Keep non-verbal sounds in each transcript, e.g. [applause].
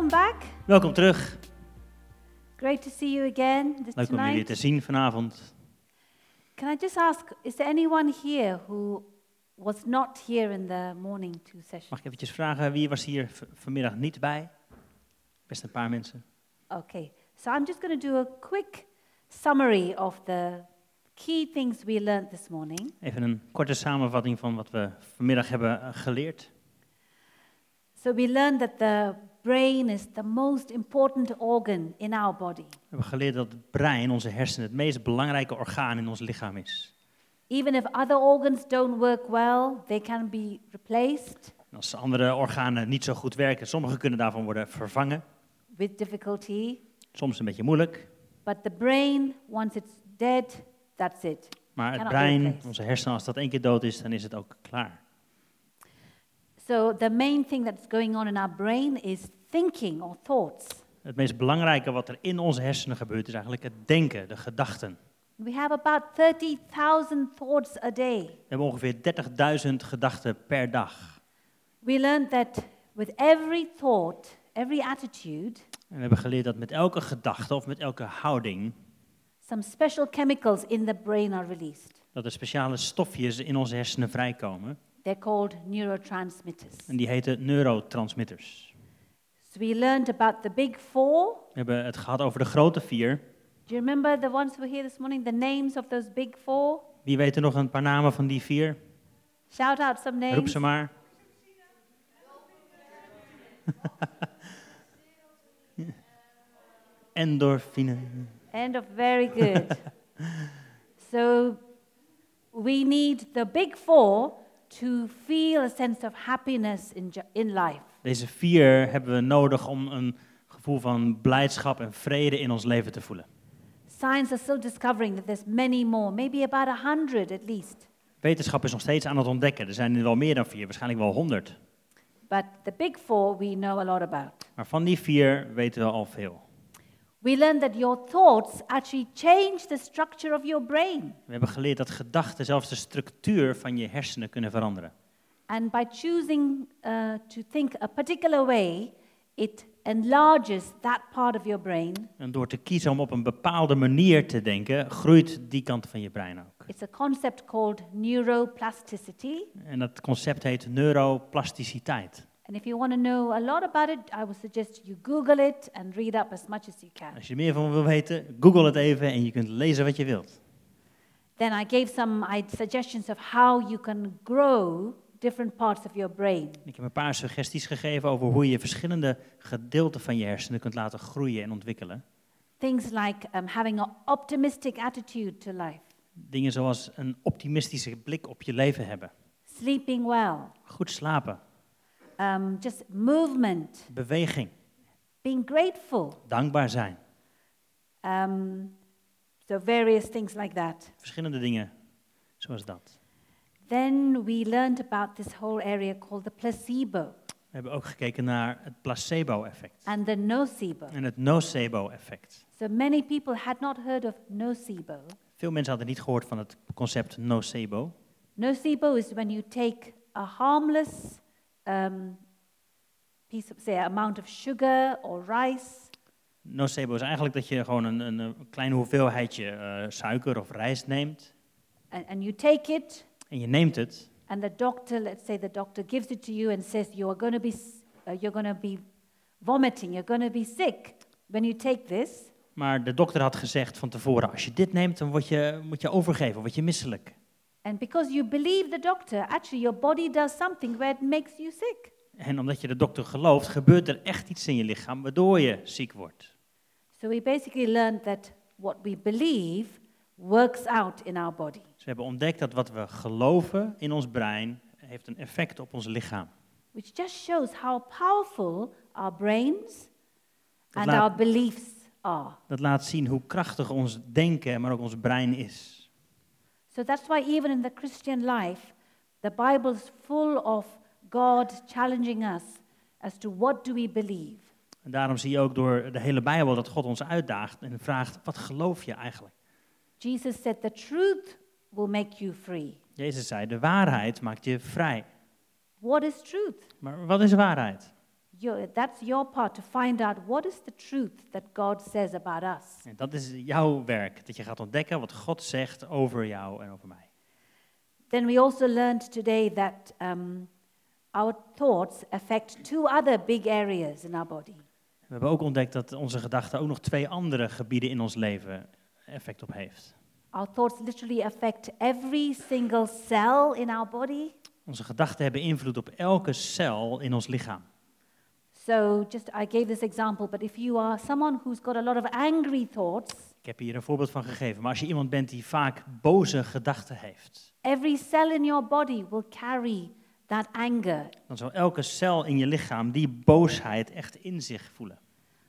Welcome back. Welkom terug. Great to see you again this Leuk om jullie te zien vanavond. Can I just ask, is there anyone here who was not here in the morning two session? Mag ik eventjes vragen, wie was hier vanmiddag niet bij? Best een paar mensen. Okay, so I'm just going to do a quick summary of the key things we learned this morning. Even een korte samenvatting van wat we vanmiddag hebben geleerd. So, we learned that the brain is the most important organ in our body. We hebben geleerd dat het brein, onze hersenen, het meest belangrijke orgaan in ons lichaam is. Even if other organs don't work well, they can be replaced En als andere organen niet zo goed werken, sommige kunnen daarvan worden vervangen. with difficulty. Soms een beetje moeilijk. But the brain, once it's dead, that's it. Maar het Cannot be brein, replaced. onze hersenen, als dat één keer dood is, dan is het ook klaar. So, the main thing that's going on in our brain is thinking or thoughts. Het meest belangrijke wat er in onze hersenen gebeurt, is eigenlijk het denken, de gedachten. We have about 30,000 thoughts a day. We hebben ongeveer 30.000 gedachten per dag. We learned that with every thought, every attitude, En we hebben geleerd dat met elke gedachte of met elke houding, some special chemicals in the brain are released. dat er speciale stofjes in onze hersenen vrijkomen. They're called neurotransmitters. En die heten neurotransmitters. So, we learned about the big four. We hebben het gehad over de grote vier. Do you remember the ones who were here this morning? The names of those big four? Wie weet er nog een paar namen van die vier? Shout out some Roep names. ze maar. [laughs] Endorfine. End of very good. [laughs] so we need the big four to feel a sense of happiness in, in life. Deze vier hebben we nodig om een gevoel van blijdschap en vrede in ons leven te voelen. Science is still discovering that there's many more, maybe about a hundred at least. Wetenschap is nog steeds aan het ontdekken. Er zijn er wel meer dan vier, waarschijnlijk wel honderd. But the big four we know a lot about. Maar van die vier weten we al veel. We learned that your thoughts actually change the structure of your brain. We hebben geleerd dat gedachten zelfs de structuur van je hersenen kunnen veranderen. And by choosing uh, to think a particular way, it enlarges that part of your brain. En door te kiezen om op een bepaalde manier te denken, groeit die kant van je brein ook. It's a concept called neuroplasticity. En dat concept heet neuroplasticiteit. And if you want to know a lot about it, I would suggest you Google it and read up as much as you can. Als je er meer van wil weten, google het even en je kunt lezen wat je wilt. Then I gave some suggestions of how you can grow different parts of your brain. Ik heb een paar suggesties gegeven over hoe je verschillende gedeelten van je hersenen kunt laten groeien en ontwikkelen. Things like um, having an optimistic attitude to life, Dingen zoals een optimistische blik op je leven hebben. sleeping well, Goed slapen, um, just movement, beweging, being grateful. dankbaar zijn. Um, so, various things like that. Verschillende dingen zoals dat. Then we learned about this whole area called the placebo We hebben ook gekeken naar het placebo-effect and the nocebo. en het nocebo-effect. So, many people had not heard of nocebo. Veel mensen hadden niet gehoord van het concept nocebo. Nocebo is when you take a harmless um, piece of, say, amount of sugar or rice, Nocebo is eigenlijk dat je gewoon een, een, kleine hoeveelheidje eh, suiker of rijst neemt. and, and you take it, En je neemt het and the doctor, let's say the doctor gives it to you and says you are going to be, uh, you're going to be vomiting, you're going to be sick when you take this. Maar de dokter had gezegd van tevoren, als je dit neemt, dan word je, moet je overgeven, word je misselijk. And because you believe the doctor, actually your body does something where it makes you sick. En omdat je de dokter gelooft, gebeurt er echt iets in je lichaam waardoor je ziek wordt. So we basically learned that what we believe works out in our body. Dus we hebben ontdekt dat wat we geloven in ons brein, heeft een effect op ons lichaam. which just shows how powerful our brains Dat and laat- our beliefs are. Dat laat zien hoe krachtig ons denken, maar ook ons brein is. So that's why, even in the Christian life, the Bible is full of God challenging us as to what do we believe. En daarom zie je ook door de hele Bijbel dat God ons uitdaagt en vraagt, wat geloof je eigenlijk? Jesus said, The truth will make you free. Jezus zei, de waarheid maakt je vrij. What is truth? Maar wat is waarheid? Your, that's your part to find out what is the truth that God says about us. En dat is jouw werk, dat je gaat ontdekken wat God zegt over jou en over mij. Then we also learned today that um, our thoughts affect two other big areas in our body. We hebben ook ontdekt dat onze gedachte ook nog twee andere gebieden in ons leven effect op heeft. Our thoughts literally affect every single cell in our body. Onze gedachten hebben invloed op elke cel in ons lichaam. So, just I gave this example, but if you are someone who's got a lot of angry thoughts, Ik heb hier een voorbeeld van gegeven, maar als je iemand bent die vaak boze gedachten heeft, every cell in your body will carry that anger. dan zal elke cel in je lichaam die boosheid echt in zich voelen.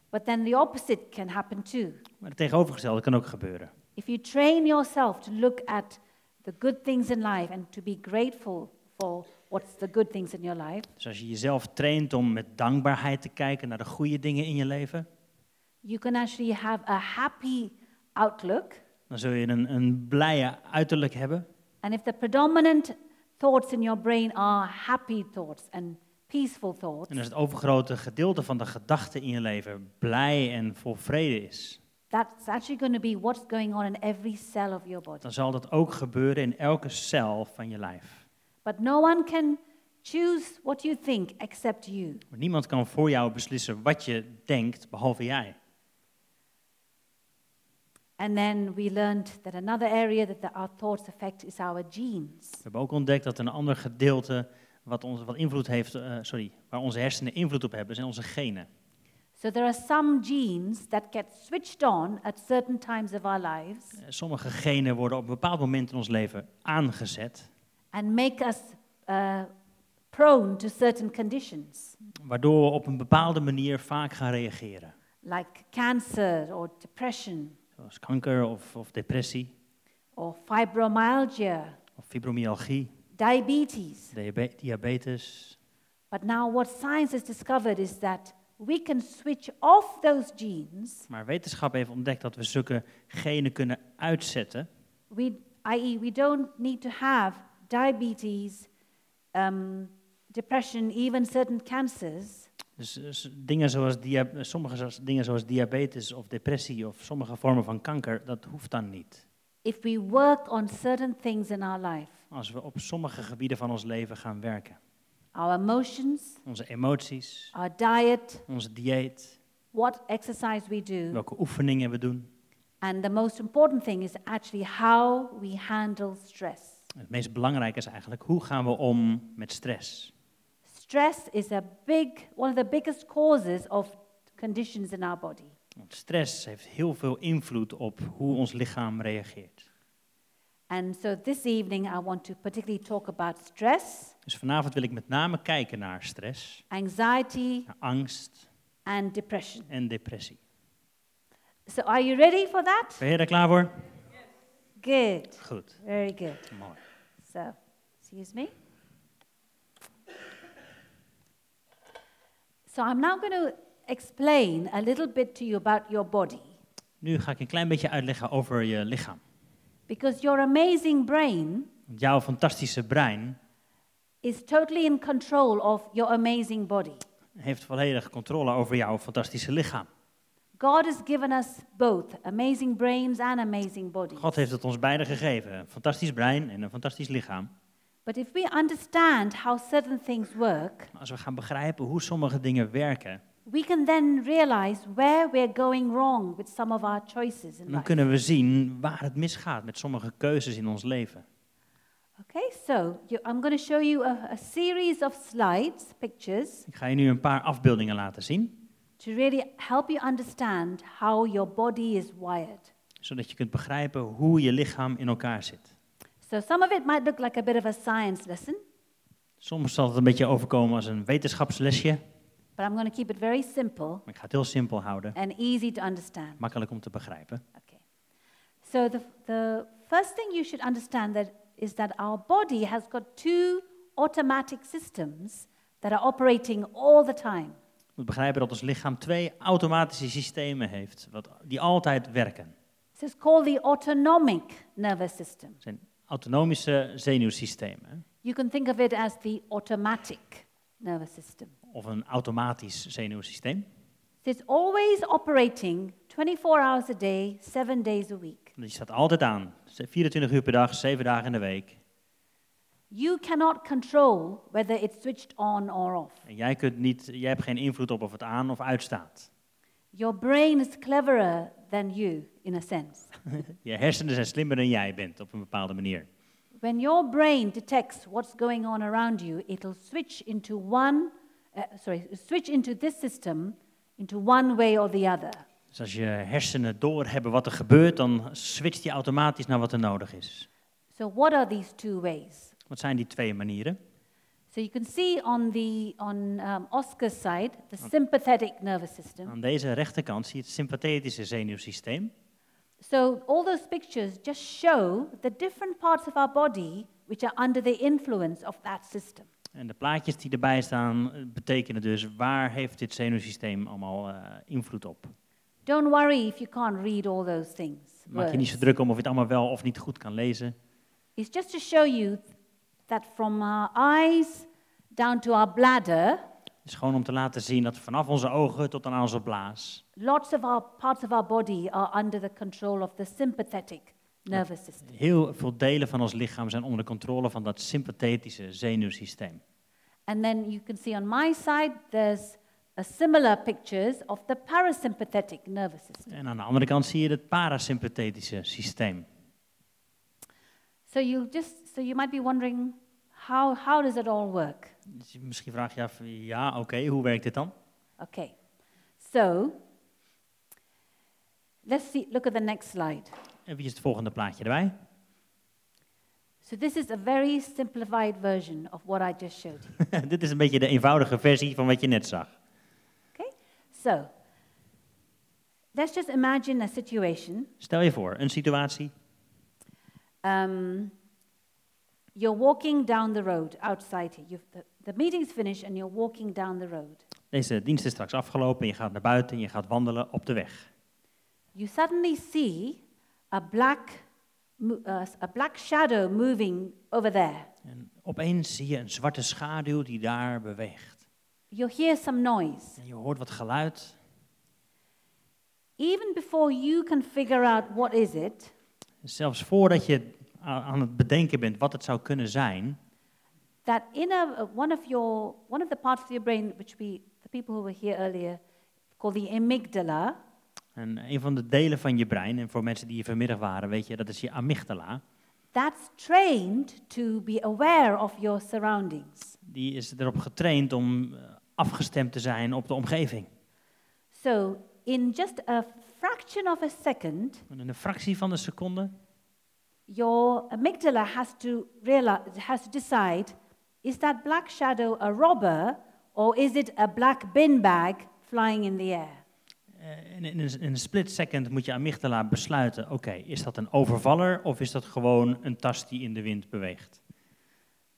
But then the opposite can happen too. Maar het tegenovergestelde kan ook gebeuren. If you train yourself to look at the good things in life and to be grateful for what's the good things in your life, Dus als je jezelf traint om met dankbaarheid te kijken naar de goede dingen in je leven, you can actually have a happy outlook. dan zul je een, een blije uiterlijk hebben. And if the predominant thoughts in your brain are happy thoughts and peaceful thoughts, En als het overgrote gedeelte van de gedachten in je leven blij en vol vrede is, that's actually going to be what's going on in every cell of your body. dan zal dat ook gebeuren in elke cel van je lijf. But no one can choose what you think except you. Maar niemand kan voor jou beslissen wat je denkt, behalve jij. And then we learned that another area that the, our thoughts affect is our genes. We hebben ook ontdekt dat een ander gedeelte wat, ons, wat invloed heeft, eh, sorry, waar onze hersenen invloed op hebben, zijn onze genen. So there are some genes that get switched on at certain times of our lives Eh, Sommige genen worden op een bepaald moment in ons leven aangezet, and make us uh, prone to certain conditions, waardoor we op een bepaalde manier vaak gaan reageren. like cancer or depression Zoals kanker of, of depressie, or fibromyalgia, of fibromyalgie, diabetes. diabe- diabetes. But now, what science has discovered is that we can switch off those genes, Maar wetenschap heeft ontdekt dat we zulke genen kunnen uitzetten, we, i.e., we don't need to have diabetes, um, depression, even certain cancers. Dus, dus dingen zoals sommige zoals- dingen zoals diabetes of depressie of sommige vormen van kanker, dat hoeft dan niet. if we work on certain things in our life Als we op sommige gebieden van ons leven gaan werken. our emotions, Onze emoties, our diet, onze dieet, what exercise we do, welke oefeningen we doen. and the most important thing is actually how we handle stress. Het meest belangrijke is eigenlijk, hoe gaan we om met stress? Stress is a big, one of the biggest causes of conditions in our body. Want stress heeft heel veel invloed op hoe ons lichaam reageert. And so this evening, I want to particularly talk about stress, Dus vanavond wil ik met name kijken naar stress, anxiety, naar angst and depression. en depressie. So, are you ready for that? Ben je er klaar voor? Good, Goed, very good. mooi. So, excuse me. So, I'm now going to explain a little bit to you about your body. Nu ga ik een klein beetje uitleggen over je lichaam. Because your amazing brain Want jouw fantastische brein is totally in control of your amazing body. heeft volledig controle over jouw fantastische lichaam. God has given us both amazing brains and amazing bodies. God heeft het ons beiden gegeven, een fantastisch brein en een fantastisch lichaam. But if we understand how certain things work, als we gaan begrijpen hoe sommige dingen werken, we can then realize where we're going wrong with some of our choices in dan life. kunnen we zien waar het misgaat met sommige keuzes in ons leven. Okay, so you, I'm going to show you a, a series of slides, pictures, Ik ga je nu een paar afbeeldingen laten zien, to really help you understand how your body is wired. zodat je kunt begrijpen hoe je lichaam in elkaar zit. So some of it might look like a bit of a science lesson, Soms zal het een beetje overkomen als een wetenschapslesje, but I'm going to keep it very simple maar ik ga het heel simpel houden, and easy to understand. makkelijk om te begrijpen. Okay. So the, the first thing you should understand that is that our body has got two automatic systems that are operating all the time. Moet begrijpen dat ons lichaam twee automatische systemen heeft, wat, die altijd werken. This is called the autonomic nervous system. Zijn autonomische zenuwsystemen. You can think of it as the automatic nervous system. of een automatisch zenuwsysteem. So it's always operating 24 hours a day, seven days a week. Die staat altijd aan, 24 uur per dag, 7 dagen in de week. You cannot control whether it's switched on or off. En jij, kunt niet, jij hebt geen invloed op of het aan of uitstaat. Your brain is cleverer than you, in a sense. [laughs] Je hersenen zijn slimmer dan jij bent op een bepaalde manier. When your brain detects what's going on around you, it'll switch into one, uh, sorry, switch into this system into one way or the other. Dus als je hersenen doorhebben wat er gebeurt, dan switcht die automatisch naar wat er nodig is. So what are these two ways? Wat zijn die twee manieren? So you can see on the on um, Oscar's side the sympathetic nervous system. Aan deze rechterkant zie je het sympathetische zenuwsysteem. So all those pictures just show the different parts of our body which are under the influence of that system. En de plaatjes die erbij staan eh, betekenen dus waar heeft dit zenuwsysteem allemaal eh, invloed op. Don't worry if you can't read all those things. Maak je niet zo druk om of je het allemaal wel of niet goed kan lezen. It's just to show you that from our eyes down to our bladder, is gewoon om te laten zien dat vanaf onze ogen tot aan onze blaas, lots of our parts of our body are under the control of the sympathetic nervous system. heel veel delen van ons lichaam zijn onder de controle van dat sympathetische zenuwsysteem. And then you can see on my side, there's a similar pictures of the parasympathetic nervous system. En aan de andere kant zie je het parasympathetische systeem. So you just, so you might be wondering, how, how does it all work? Dus misschien vraag je af, ja, oké, hoe werkt dit dan? Okay, so let's see, look at the next slide. Even het volgende plaatje erbij. So this is a very simplified version of what I just showed you. [laughs] dit is een beetje de eenvoudige versie van wat je net zag. Okay, so let's just imagine a situation. Stel je voor, een situatie. Um, you're walking down the road outside here. You've, the, the meeting's finished and you're walking down the road. Deze dienst is straks afgelopen en je gaat naar buiten en je gaat wandelen op de weg. You suddenly see a black, uh, a black shadow moving over there. En opeens zie je een zwarte schaduw die daar beweegt. You hear some noise. En je hoort wat geluid. Even before you can figure out what is it, Zelfs voordat je aan het bedenken bent wat het zou kunnen zijn, that inner one of your one of the parts of your brain which we the people who were here earlier called the amygdala en een van de delen van je brein, en voor mensen die hier vanmiddag waren, weet je, dat is je amygdala, that's trained to be aware of your surroundings. die is erop getraind om eh, afgestemd te zijn op de omgeving. So in just a fraction of a second, in een fractie van een seconde your amygdala has to realize has to decide is that black shadow a robber or is it a black bin bag flying in the air? Eh, in, in, een, in een split second moet je amygdala besluiten, oké, is dat een overvaller of is dat gewoon een tas die in de wind beweegt?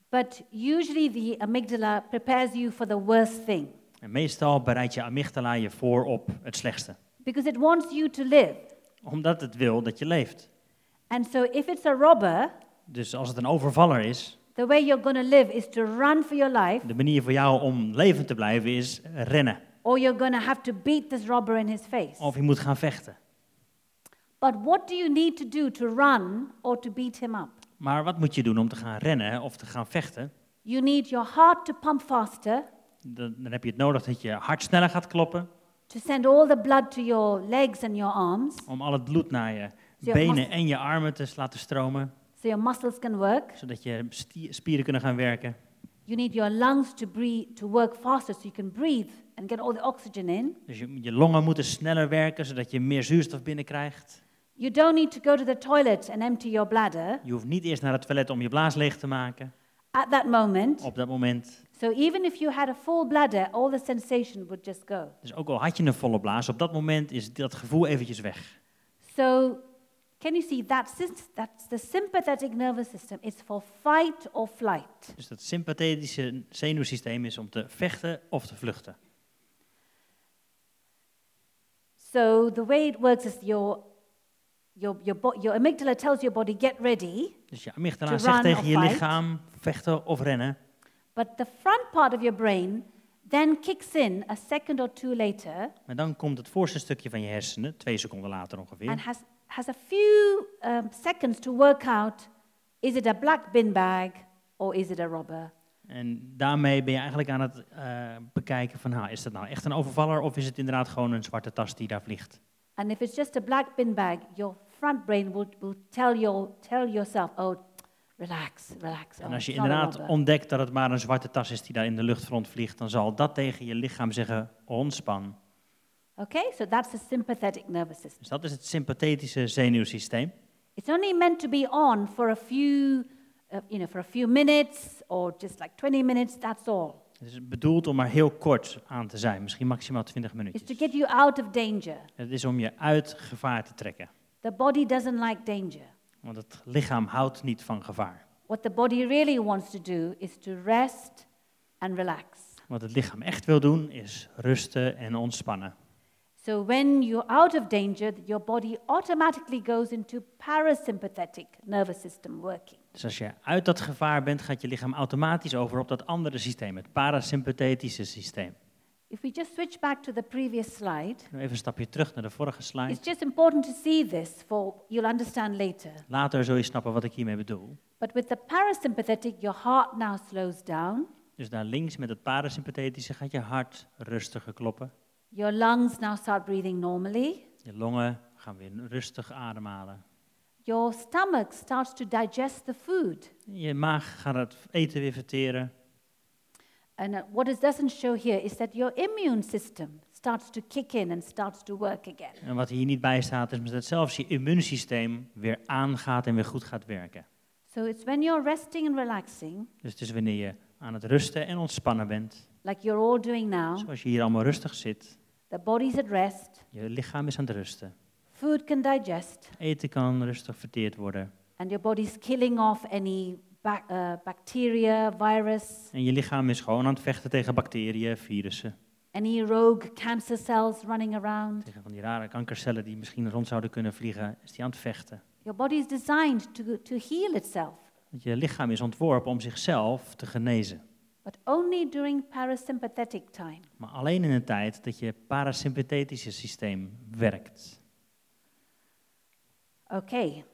But usually the amygdala prepares you for the worst thing En meestal bereidt je amygdala je voor op het slechtste, because it wants you to live. omdat het wil dat je leeft. And so if it's a robber, Dus als het een overvaller is, the way you're going to live is to run for your life de manier voor jou om levend te blijven is rennen. or you're going to have to beat this robber in his face. Of je moet gaan vechten. But what do you need to do to run or to beat him up? Maar wat moet je doen om te gaan rennen of te gaan vechten? You need your heart to pump faster, Dan, dan heb je het nodig dat je hart sneller gaat kloppen, to send all the blood to your legs and your arms om al het bloed naar je Ja, benen en je armen te laten stromen, so your muscles can work. zodat je spieren kunnen gaan werken. You need your lungs to breathe to work faster so you can breathe and get all the oxygen in. Dus je, je longen moeten sneller werken, zodat je meer zuurstof binnenkrijgt. You don't need to go to the toilet and empty your bladder Je hoeft niet eerst naar het toilet om je blaas leeg te maken at that moment. op dat moment. So even if you had a full bladder, all the sensation would just go. Dus ook al had je een volle blaas, op dat moment is dat gevoel eventjes weg. So can you see that that's the sympathetic nervous system is for fight or flight. Dus dat sympathetische zenuwsysteem is om te vechten of te vluchten. So the way it works is your your your, your amygdala tells your body get ready, Dus je amygdala zegt tegen je lichaam vechten of rennen. But the front part of your brain then kicks in a second or two later Maar dan komt het voorste stukje van je hersenen, twee seconden later ongeveer. and has, has a few um, seconds to work out is it a black bin bag or is it a robber? En daarmee ben je eigenlijk aan het eh, bekijken van, nou, is dat nou echt een overvaller of is het inderdaad gewoon een zwarte tas die daar vliegt? And if it's just a black bin bag, your front brain will, will tell, your, tell yourself, oh, relax, relax. En oh, als je inderdaad robber." ontdekt dat het maar een zwarte tas is die daar in de luchtfront vliegt, dan zal dat tegen je lichaam zeggen, ontspan. Okay, so that's the sympathetic nervous system. Dus dat is het sympathetische zenuwsysteem. It's only meant to be on for a few, uh, you know, for a few minutes or just like 20 minutes, that's all. Het is bedoeld om maar heel kort aan te zijn, misschien maximaal 20 It's to get you out of danger. Het is om je uit gevaar te trekken, The body doesn't like danger. Want het lichaam houdt niet van gevaar. What the body really wants to do is to rest and relax. Wat het lichaam echt wil doen, is rusten en ontspannen. So when you're out of danger, your body automatically goes into parasympathetic nervous system working. Dus als je uit dat gevaar bent, gaat je lichaam automatisch over op dat andere systeem, het parasympathetische systeem. If we just switch back to the previous slide, Even een stapje terug naar de vorige slide. it's just important to see this for you'll understand later. Later zul je snappen wat ik hiermee bedoel. But with the parasympathetic, your heart now slows down, Dus daar links met het parasympathetische gaat je hart rustiger kloppen. your lungs now start breathing normally, Je longen gaan weer rustig ademhalen. your stomach starts to digest the food. Je maag gaat het eten weer verteren. And uh, what it doesn't show here is that your immune system starts to kick in and starts to work again. En wat hier niet bij staat, is dat zelfs je immuunsysteem weer aangaat en weer goed gaat werken. So it's when you're resting and relaxing, Dus het is wanneer je aan het rusten en ontspannen bent, like you're all doing now, zoals je hier allemaal rustig zit. the body's at rest, Je lichaam is aan het rusten. food can digest, Eten kan rustig verteerd worden. and your body's killing off any bac- uh, bacteria, virus, En je lichaam is gewoon aan het vechten tegen bacteriën, virussen. any rogue cancer cells running around. Tegen van die rare kankercellen die misschien rond zouden kunnen vliegen, is die aan het vechten. Your body is designed to, to heal itself, Want je lichaam is ontworpen om zichzelf te genezen. but only during parasympathetic time. Maar alleen in een tijd dat je parasympathetische systeem werkt. Okay,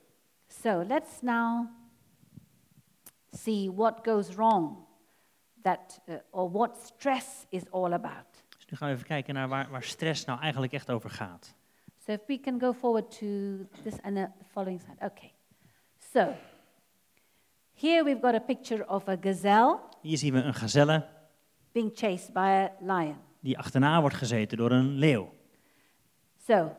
so let's now see what goes wrong that, uh, or what stress is all about. Dus nu gaan we even kijken naar waar, waar stress nou eigenlijk echt over gaat. So if we can go forward to this and the following slide. Okay, so here we've got a picture of a gazelle Hier zien we een gazelle being chased by a lion. die achterna wordt gezeten door een leeuw. So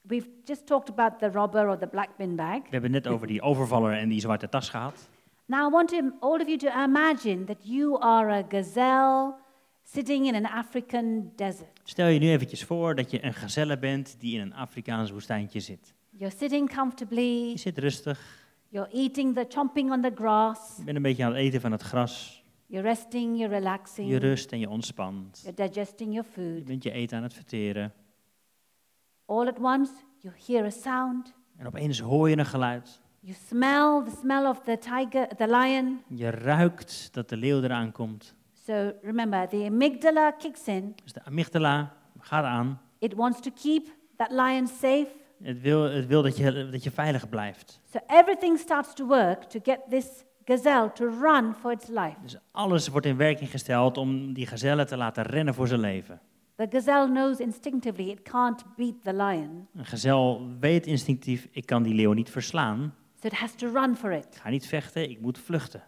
we've just talked about the robber or the black bin bag. We hebben net over die overvaller en die zwarte tas gehad. Now I want to, all of you to imagine that you are a gazelle sitting in an African desert. Stel je nu eventjes voor dat je een gazelle bent die in een Afrikaans woestijntje zit. You're sitting Je comfortably, zit rustig, you're eating the chomping on the grass, je bent een beetje aan het eten van het gras. you're resting, you're relaxing, Je rust en je ontspant. you're digesting your Je food. bent je eten aan het verteren. All at once, you hear a sound, En opeens hoor je een geluid. You smell the smell of the tiger, the lion. Je ruikt dat de leeuw eraan komt. So remember, the amygdala kicks in. Dus de amygdala gaat aan. It wants to keep that lion safe. Het wil, het wil dat, je, dat je veilig blijft. So everything starts to work to get this gazelle to run for its life. Dus alles wordt in werking gesteld om die gazelle te laten rennen voor zijn leven. The gazelle knows instinctively it can't beat the lion, Een gezel weet instinctief, ik kan die leeuw niet verslaan. So it has to run for Ik it. ga niet vechten, ik moet vluchten.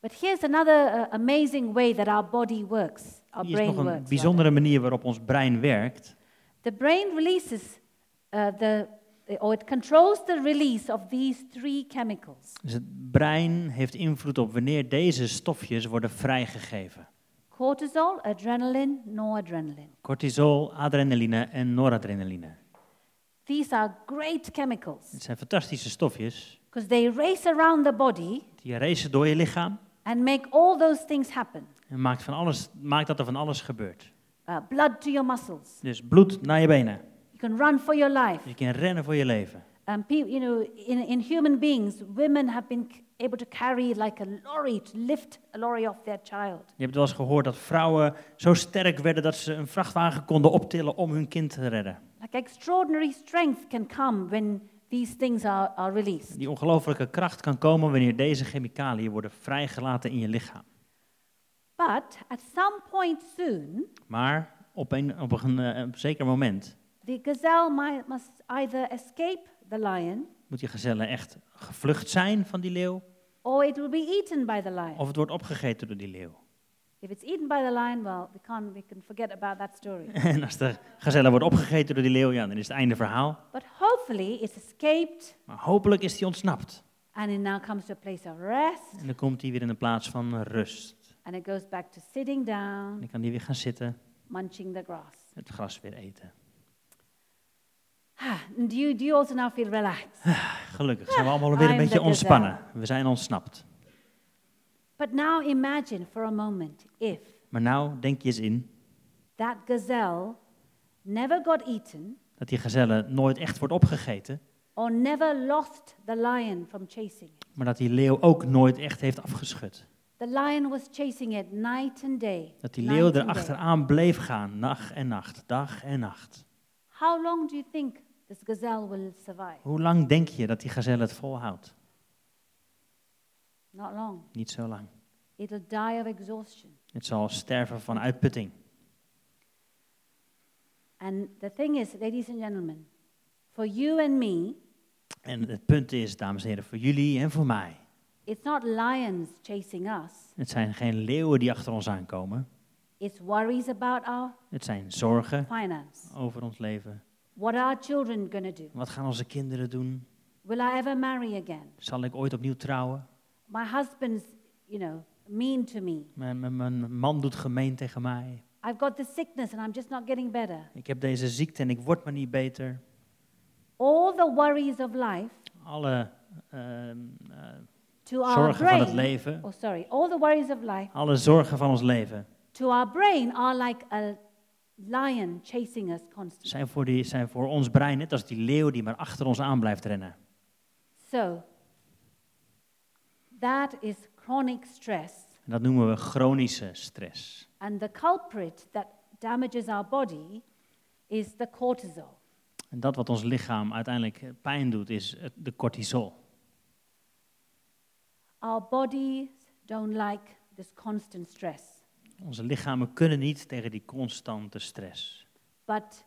But here's another uh, amazing way that our body works, our Hier is brain nog een works. bijzondere manier waarop ons brein werkt. The brain releases uh, the, or it controls the release of these three chemicals Dus het brein heeft invloed op wanneer deze stofjes worden vrijgegeven. cortisol, adrenaline, noradrenaline. Cortisol, adrenaline en noradrenaline. These are great chemicals Het zijn fantastische stofjes because they race around the body die racen door je lichaam and make all those things happen. en maakt, van alles, maakt dat er van alles gebeurt. Uh, blood to your muscles. Dus bloed naar je benen. You can run for your life. Je kan rennen voor je leven. Um, you know, in, in human beings, women have been able to carry like a lorry, to lift a lorry off their child. Je hebt wel eens gehoord dat vrouwen zo sterk werden dat ze een vrachtwagen konden optillen om hun kind te redden. Like extraordinary strength can come when these things are, are released. Die ongelofelijke kracht kan komen wanneer deze chemicaliën worden vrijgelaten in je lichaam. But at some point soon, Maar op een, op een, een zeker moment the gazelle might, must either escape the lion moet die gazelle echt gevlucht zijn van die leeuw, or it will be eaten by the lion. of het wordt opgegeten door die leeuw. If it's eaten by the lion, well, we, can't, we can forget about that story. [laughs] En als de gazelle wordt opgegeten door die leeuw, ja, dan is het einde verhaal. but hopefully it's escaped Maar hopelijk is die ontsnapt. and it now comes to a place of rest En dan komt hij weer in een plaats van rust. and it goes back to sitting En down, dan kan hij weer gaan zitten, munching the grass. het gras weer eten. Ah, do you, do you also now feel relaxed? Gelukkig zijn we allemaal weer een I'm beetje ontspannen. We zijn ontsnapt. But now imagine for a moment if Maar nou, denk je eens in that gazelle never got eaten dat die gazelle nooit echt wordt opgegeten, or never lost the lion from chasing it. maar dat die leeuw ook nooit echt heeft afgeschud. The lion was chasing it night and day. Dat die leeuw er achteraan bleef gaan, nacht en nacht, dag en nacht. How long do you think this gazelle will survive? Hoe lang denk je dat die gazelle het volhoudt? Not long. Niet zo lang. It'll die of exhaustion. Het zal sterven van uitputting. And the thing is, ladies and gentlemen, for you and me, En het punt is, dames en heren, voor jullie en voor mij. it's not lions chasing us. Het zijn geen leeuwen die achter ons aankomen. It's worries about our Het zijn zorgen finance. over ons leven. What are our children to do? Wat gaan onze kinderen doen? Will I ever marry again? Zal ik ooit opnieuw trouwen? My husband's, you know, mean to me. Mijn, mijn, mijn man doet gemeen tegen mij. I've got this sickness and I'm just not getting better. Ik heb deze ziekte en ik word maar niet beter. All the worries of life Alle to our zorgen van het brain. leven, Oh, sorry. All the worries of life alle zorgen van ons leven, to our brain are like a lion chasing us constantly. zijn voor, die, zijn voor ons brein net als die leeuw die maar achter ons aan blijft rennen. So, that is chronic stress. En dat noemen we chronische stress. And the culprit that damages our body is the cortisol. En dat wat ons lichaam uiteindelijk eh, pijn doet, is de cortisol. Our bodies don't like this constant stress. Onze lichamen kunnen niet tegen die constante stress. But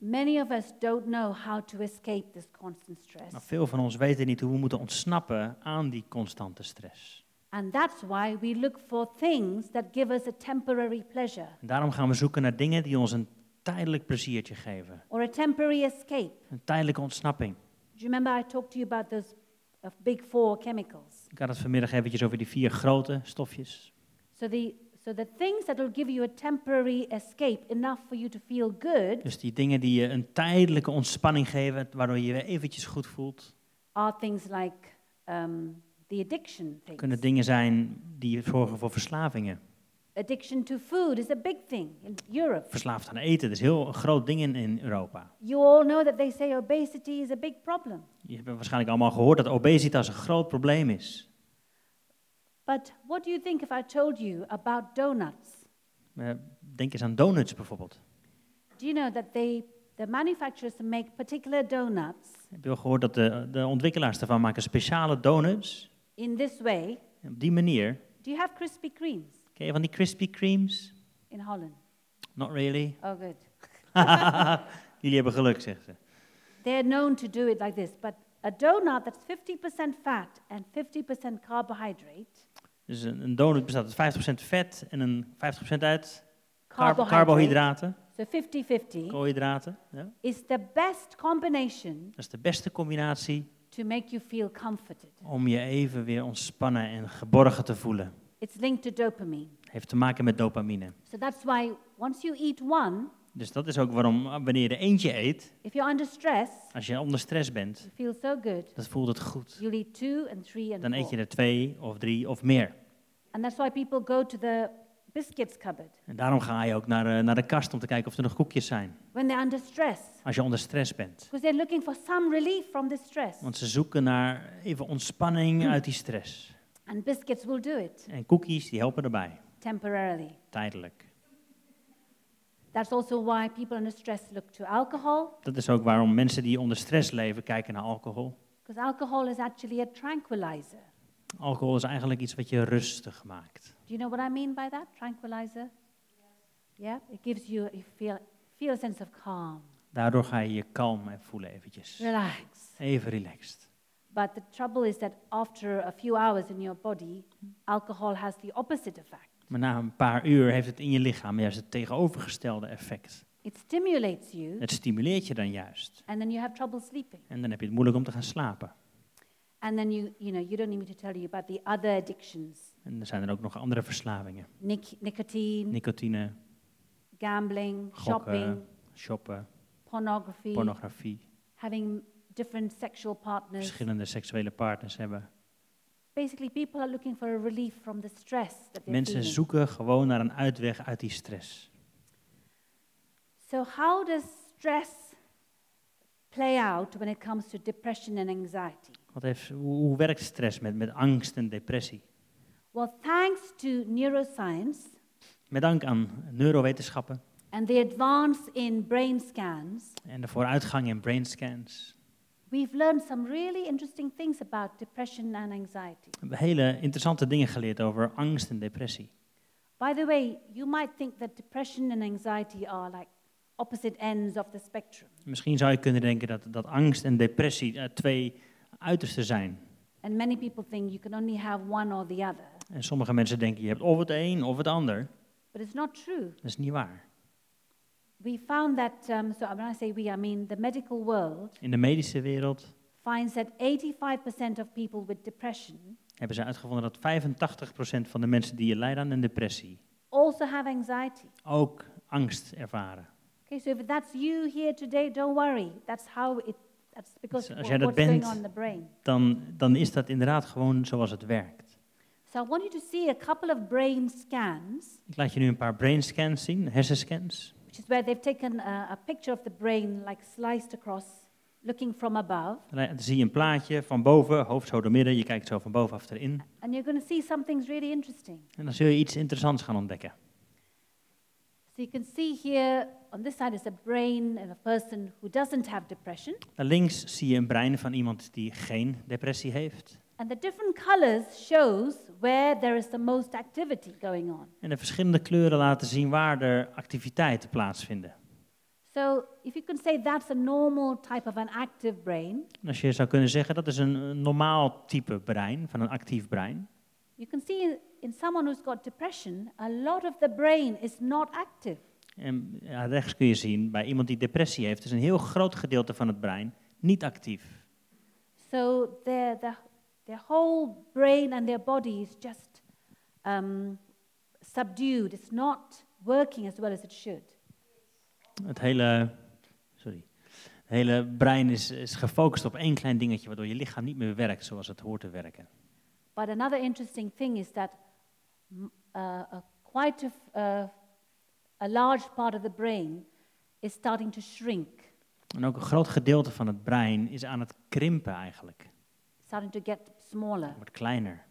many of us don't know how to escape this constant stress. Maar veel van ons weten niet hoe we moeten ontsnappen aan die constante stress. And that's why we look for things that give us a temporary pleasure En daarom gaan we zoeken naar dingen die ons een tijdelijk pleziertje geven. or a temporary escape. Een tijdelijke ontsnapping. Do you remember I talked to you about those uh, big four chemicals? Ik had het vanmiddag eventjes over die vier grote stofjes. So the, so the things that will give you a temporary escape, enough for you to feel good, Dus die dingen die je een tijdelijke ontspanning geven, waardoor je je weer eventjes goed voelt, are things like um, the addiction things. kunnen dingen zijn die zorgen voor verslavingen. Addiction to food is a big thing in Europe. Verslaafd aan eten, dat is heel een groot ding in, in Europa. You all know that they say obesity is a big problem. Je hebt waarschijnlijk allemaal gehoord dat obesitas een groot probleem is. But what do you think if I told you about donuts? Eh, Denk eens aan donuts bijvoorbeeld. Do you know that they, the manufacturers make particular donuts Heb je wel gehoord dat de, de ontwikkelaars daarvan maken speciale donuts? in this way? Op die manier, Do you have Krispy Kremes ken je van die Krispy Kremes? in Holland? Not really. Oh, good. [laughs] Jullie hebben geluk, zegt ze. They're known to do it like this, but a donut that's 50% fat and 50% carbohydrate, Dus een, een donut bestaat uit 50% vet en een 50% uit carb- carbohydrate, carbohydraten, so 50-50, koolhydraten. Ja. is the best combination Dat is de beste combinatie to make you feel comforted. om je even weer ontspannen en geborgen te voelen. It's linked to dopamine. Heeft te maken met dopamine. So that's why once you eat one, Dus dat is ook waarom wanneer je er eentje eet, if you're under stress, als je onder stress bent, you feel so good, dat voelt het goed. you'll eat two and three and Dan eet je er twee of drie of meer. And that's why people go to the biscuits cupboard. En daarom ga je ook naar, eh, naar de kast om te kijken of er nog koekjes zijn. When they're under stress. Als je onder stress bent. Because they're looking for some relief from this stress. Want ze zoeken naar even ontspanning uit die stress. And biscuits will do it En koekjes die helpen erbij, temporarily. tijdelijk. That's also why people under stress look to alcohol, Dat is ook waarom mensen die onder stress leven kijken naar alcohol. because alcohol is actually a tranquilizer. Alcohol is eigenlijk iets wat je rustig maakt. Do you know what I mean by that? Tranquilizer? Yeah? It gives you, you feel, feel a sense of calm. Daardoor ga je je kalm en voelen eventjes. Relax. Even relaxed. But the trouble is that after a few hours in your body, alcohol has the opposite effect. Maar na een paar uur heeft het in je lichaam juist het tegenovergestelde effect. It stimulates you, Het stimuleert je dan juist. and then you have trouble sleeping. En dan heb je het moeilijk om te gaan slapen. And then you, you know, you don't need me to tell you about the other addictions. En er zijn er ook nog andere verslavingen. Nic- nicotine, Nicotine, gambling, gokken, shopping, shoppen, pornography, pornografie, having different sexual partners. verschillende seksuele partners hebben. Basically, people are looking for a relief from the stress that they're Mensen feeling. zoeken gewoon naar een uitweg uit die stress. So, how does stress play out when it comes to depression and anxiety? Wat heeft, hoe, hoe werkt stress met, met angst en depressie? Well, thanks to neuroscience Met dank aan neurowetenschappen and the advance in brain scans, en de vooruitgang in brainscans. we've learned some really interesting things about depression and anxiety. We hebben hele interessante dingen geleerd over angst en depressie. By the way, you might think that depression and anxiety are like opposite ends of the spectrum. Misschien zou je kunnen denken dat, dat angst en depressie eh, twee uitersten zijn. And many people think you can only have one or the other. En sommige mensen denken je hebt of het een of het ander. But it's not true. Dat is niet waar. We found that, um, so when I say we, I mean the medical world In de medische wereld finds that 85% of people with depression hebben ze uitgevonden dat 85% van de mensen die lijden aan een depressie also have anxiety. ook angst ervaren. Okay, so if that's you here today, don't worry. That's how it, that's because Dus als jij dat bent- brain. Dan, dan is dat inderdaad gewoon zoals het werkt. So I want you to see a couple of brain scans, Ik laat je nu een paar brainscans zien, hersenscans. which is where they've taken a, a picture of the brain, like sliced across, looking from above. Dan zie je een plaatje van boven, hoofd zo door midden. Je kijkt zo van bovenaf erin. And you're going to see something's really interesting. En dan zul je iets interessants gaan ontdekken. So you can see here on this side is a brain of a person who doesn't have depression. Links zie je een brein van iemand die geen depressie heeft. And the different colors shows where there is the most activity going on. En de verschillende kleuren laten zien waar er activiteiten plaatsvinden. So if you can say that's a normal type of an active brain, als je zou kunnen zeggen, dat is een, normaal type brein, van een actief brein. you can see in- in someone who's got depression, a lot of the brain is not active. En ja, rechts kun je zien, bij iemand die depressie heeft, is een heel groot gedeelte van het brein niet actief. So their, their, their whole brain and their body is just um, subdued. It's not working as well as it should. Het hele, sorry, het hele brein is, is gefocust op één klein dingetje, waardoor je lichaam niet meer werkt zoals het hoort te werken. But another interesting thing is that uh, a quite a, uh, a large part of the brain is starting to shrink, En ook een groot gedeelte van het brein is aan het krimpen eigenlijk. starting to get smaller. Wordt kleiner.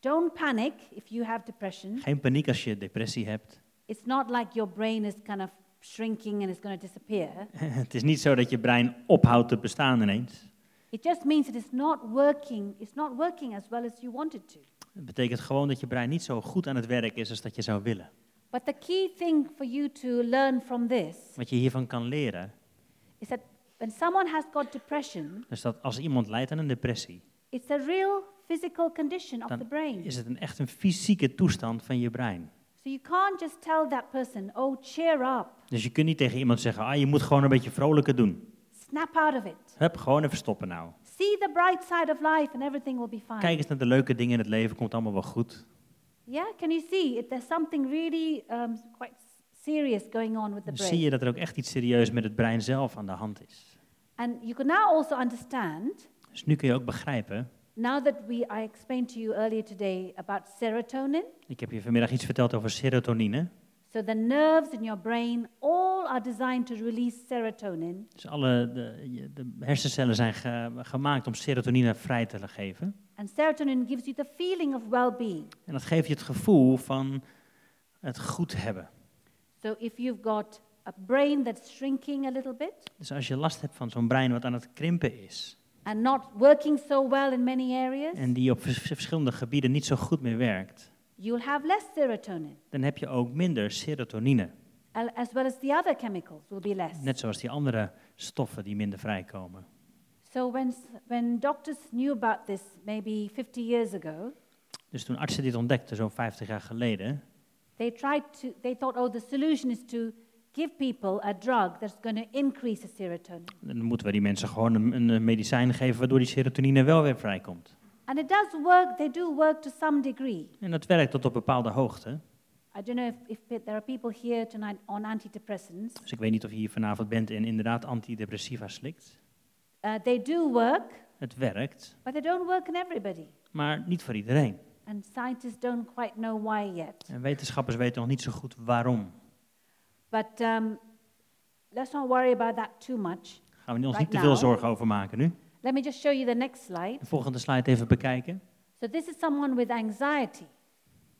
Don't panic if you have depression. Geen paniek als je depressie hebt. It's not like your brain is kind of shrinking and is going to disappear. [laughs] Het is niet zo dat je brein ophoudt te bestaan ineens. It just means it is not working. It's not working as well as you want it to. Het betekent gewoon dat je brein niet zo goed aan het werk is als dat je zou willen. But the key thing for you to learn from this Wat je hiervan kan leren, is that when someone has got depression, is dat als iemand lijdt aan een depressie, it's a real physical condition of the brain. is het een, echt een fysieke toestand van je brein. So you can't just tell that person, oh, cheer up, Dus je kunt niet tegen iemand zeggen, ah, je moet gewoon een beetje vrolijker doen. snap out of it. Hup, gewoon even stoppen nou. See the bright side of life and everything will be fine. Kijk eens naar de leuke dingen in het leven, komt allemaal wel goed. Yeah, can you see? It, there's something really um, quite serious going on with the brain. zie je dat er ook echt iets serieus met het brein zelf aan de hand is. And you can now also understand Dus nu kun je ook begrijpen now that we, I explained to you earlier today about serotonin. Ik heb je vanmiddag iets verteld over serotonine. So the nerves in your brain all are designed to release serotonin. Dus alle de, de hersencellen zijn ge- gemaakt om serotonine vrij te geven. And serotonin gives you the feeling of well-being. En dat geeft je het gevoel van het goed hebben. So if you've got a brain that's shrinking a little bit Dus als je last hebt van zo'n brein wat aan het krimpen is. and not working so well in many areas, En die op vers- verschillende gebieden niet zo goed meer werkt. You'll have less serotonin, Dan heb je ook minder serotonine. as well as the other chemicals will be less. Net zoals die andere stoffen die minder vrijkomen. So when, when doctors knew about this maybe 50 years ago, Dus toen artsen dit ontdekten, zo'n 50 jaar geleden, they tried to, they thought, oh, the solution is to give people a drug that's going to increase the serotonin. dan moeten we die mensen gewoon een, een medicijn geven waardoor die serotonine wel weer vrijkomt. And it does work, they do work to some degree. En dat werkt tot op bepaalde hoogte. I don't know if, if there are people here tonight on antidepressants. Dus ik weet niet of je hier vanavond bent en inderdaad antidepressiva slikt. Uh, they do work, Het werkt, but they don't work in everybody. maar niet voor iedereen. And scientists don't quite know why yet. En wetenschappers weten nog niet zo goed waarom. But um, let's not worry about that too much. Gaan we ons Right niet te veel now. zorgen over maken nu. Let me just show you the next slide. De volgende slide even bekijken. So this is someone with anxiety.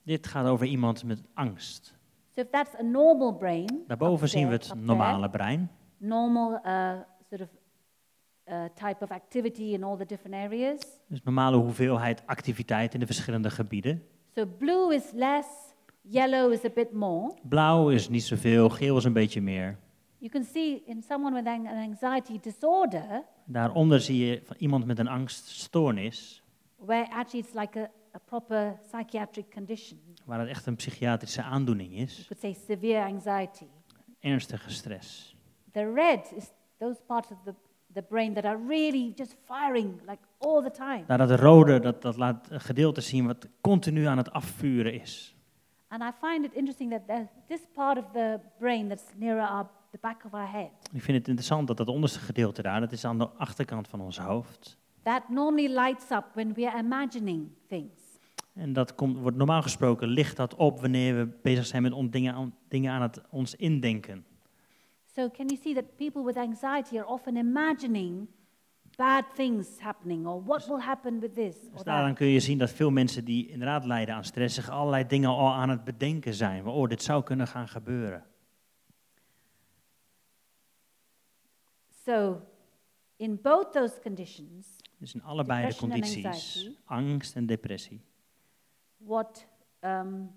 Dit gaat over iemand met angst. So if that's a normal brain, Daarboven zien we there- het up normale brein. there, normal uh, sort of uh, type of activity in all the different areas. Dus normale hoeveelheid activiteit in de verschillende gebieden. So blue is less, yellow is a bit more. Blauw is niet zoveel, geel is een beetje meer. You can see in someone with an anxiety disorder, Daaronder zie je iemand met een angststoornis, where actually it's like a, a proper psychiatric condition. waar het echt een psychiatrische aandoening You is. could say severe anxiety. Ernstige stress. The red is those parts of the, the brain that are really just firing like all the time. Daar dat rode, dat, dat laat een gedeelte zien wat continu aan het afvuren is. And I find it interesting that this part of the brain that's nearer our, the back of our head, Ik vind het interessant dat dat onderste gedeelte daar, dat is aan de achterkant van ons hoofd. that normally lights up when we are imagining things. En dat komt, wordt normaal gesproken licht dat op wanneer we bezig zijn met on- dingen, aan, dingen aan het ons indenken. So can you see that people with anxiety are often imagining bad things happening or what will happen with this Dus daaraan kun je zien dat veel mensen die inderdaad lijden aan stress zich allerlei dingen al aan het bedenken zijn. Oh, dit zou kunnen gaan gebeuren. So in both those conditions, Dus in allebei de condities, anxiety. angst en depressie. what um,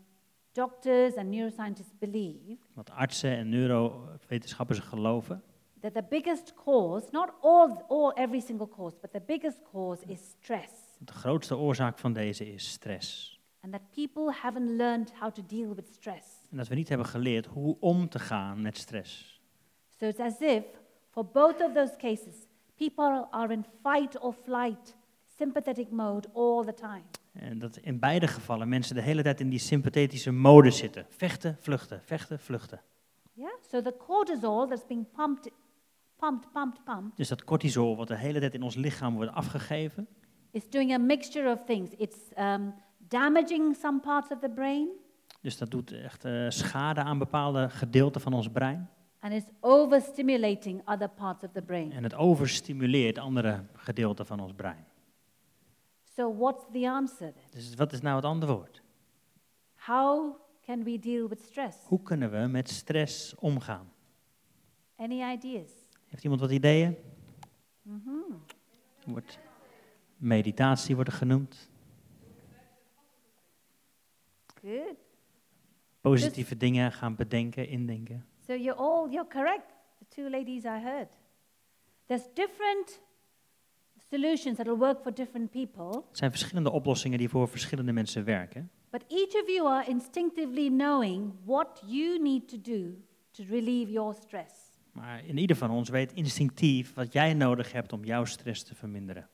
doctors and neuroscientists believe Wat artsen en neurowetenschappers geloven, that the biggest cause, not all, all every single cause, but the biggest cause is stress. de grootste oorzaak van deze is stress. And that people haven't learned how to deal with stress. En dat we niet hebben geleerd hoe om te gaan met stress. So it's as if, for both of those cases, people are in fight or flight, sympathetic mode all the time. En dat in beide gevallen mensen de hele tijd in die sympathetische mode zitten. Vechten, vluchten, vechten, vluchten. Yeah? So the cortisol that's being pumped, pumped, pumped, pumped, Dus dat cortisol wat de hele tijd in ons lichaam wordt afgegeven, is doing a mixture of things. It's um, damaging some parts of the brain, dus dat doet echt eh, schade aan bepaalde gedeelten van ons brein. And it's overstimulating other parts of the brain. En het overstimuleert andere gedeelten van ons brein. So what's the answer then? Dus wat is nou het antwoord? How can we deal with stress? Hoe kunnen we met stress omgaan? Any ideas? Heeft iemand wat ideeën? Mhm. Wordt meditatie wordt genoemd. Good. Positieve dingen gaan bedenken, indenken. So you're all you're correct. The two ladies I heard. There's different solutions that will work for different people, Het zijn verschillende oplossingen die voor verschillende mensen werken. but each of you are instinctively knowing what you need to do to relieve your stress. Maar in ieder van ons weet instinctief wat jij nodig hebt om jouw stress te verminderen.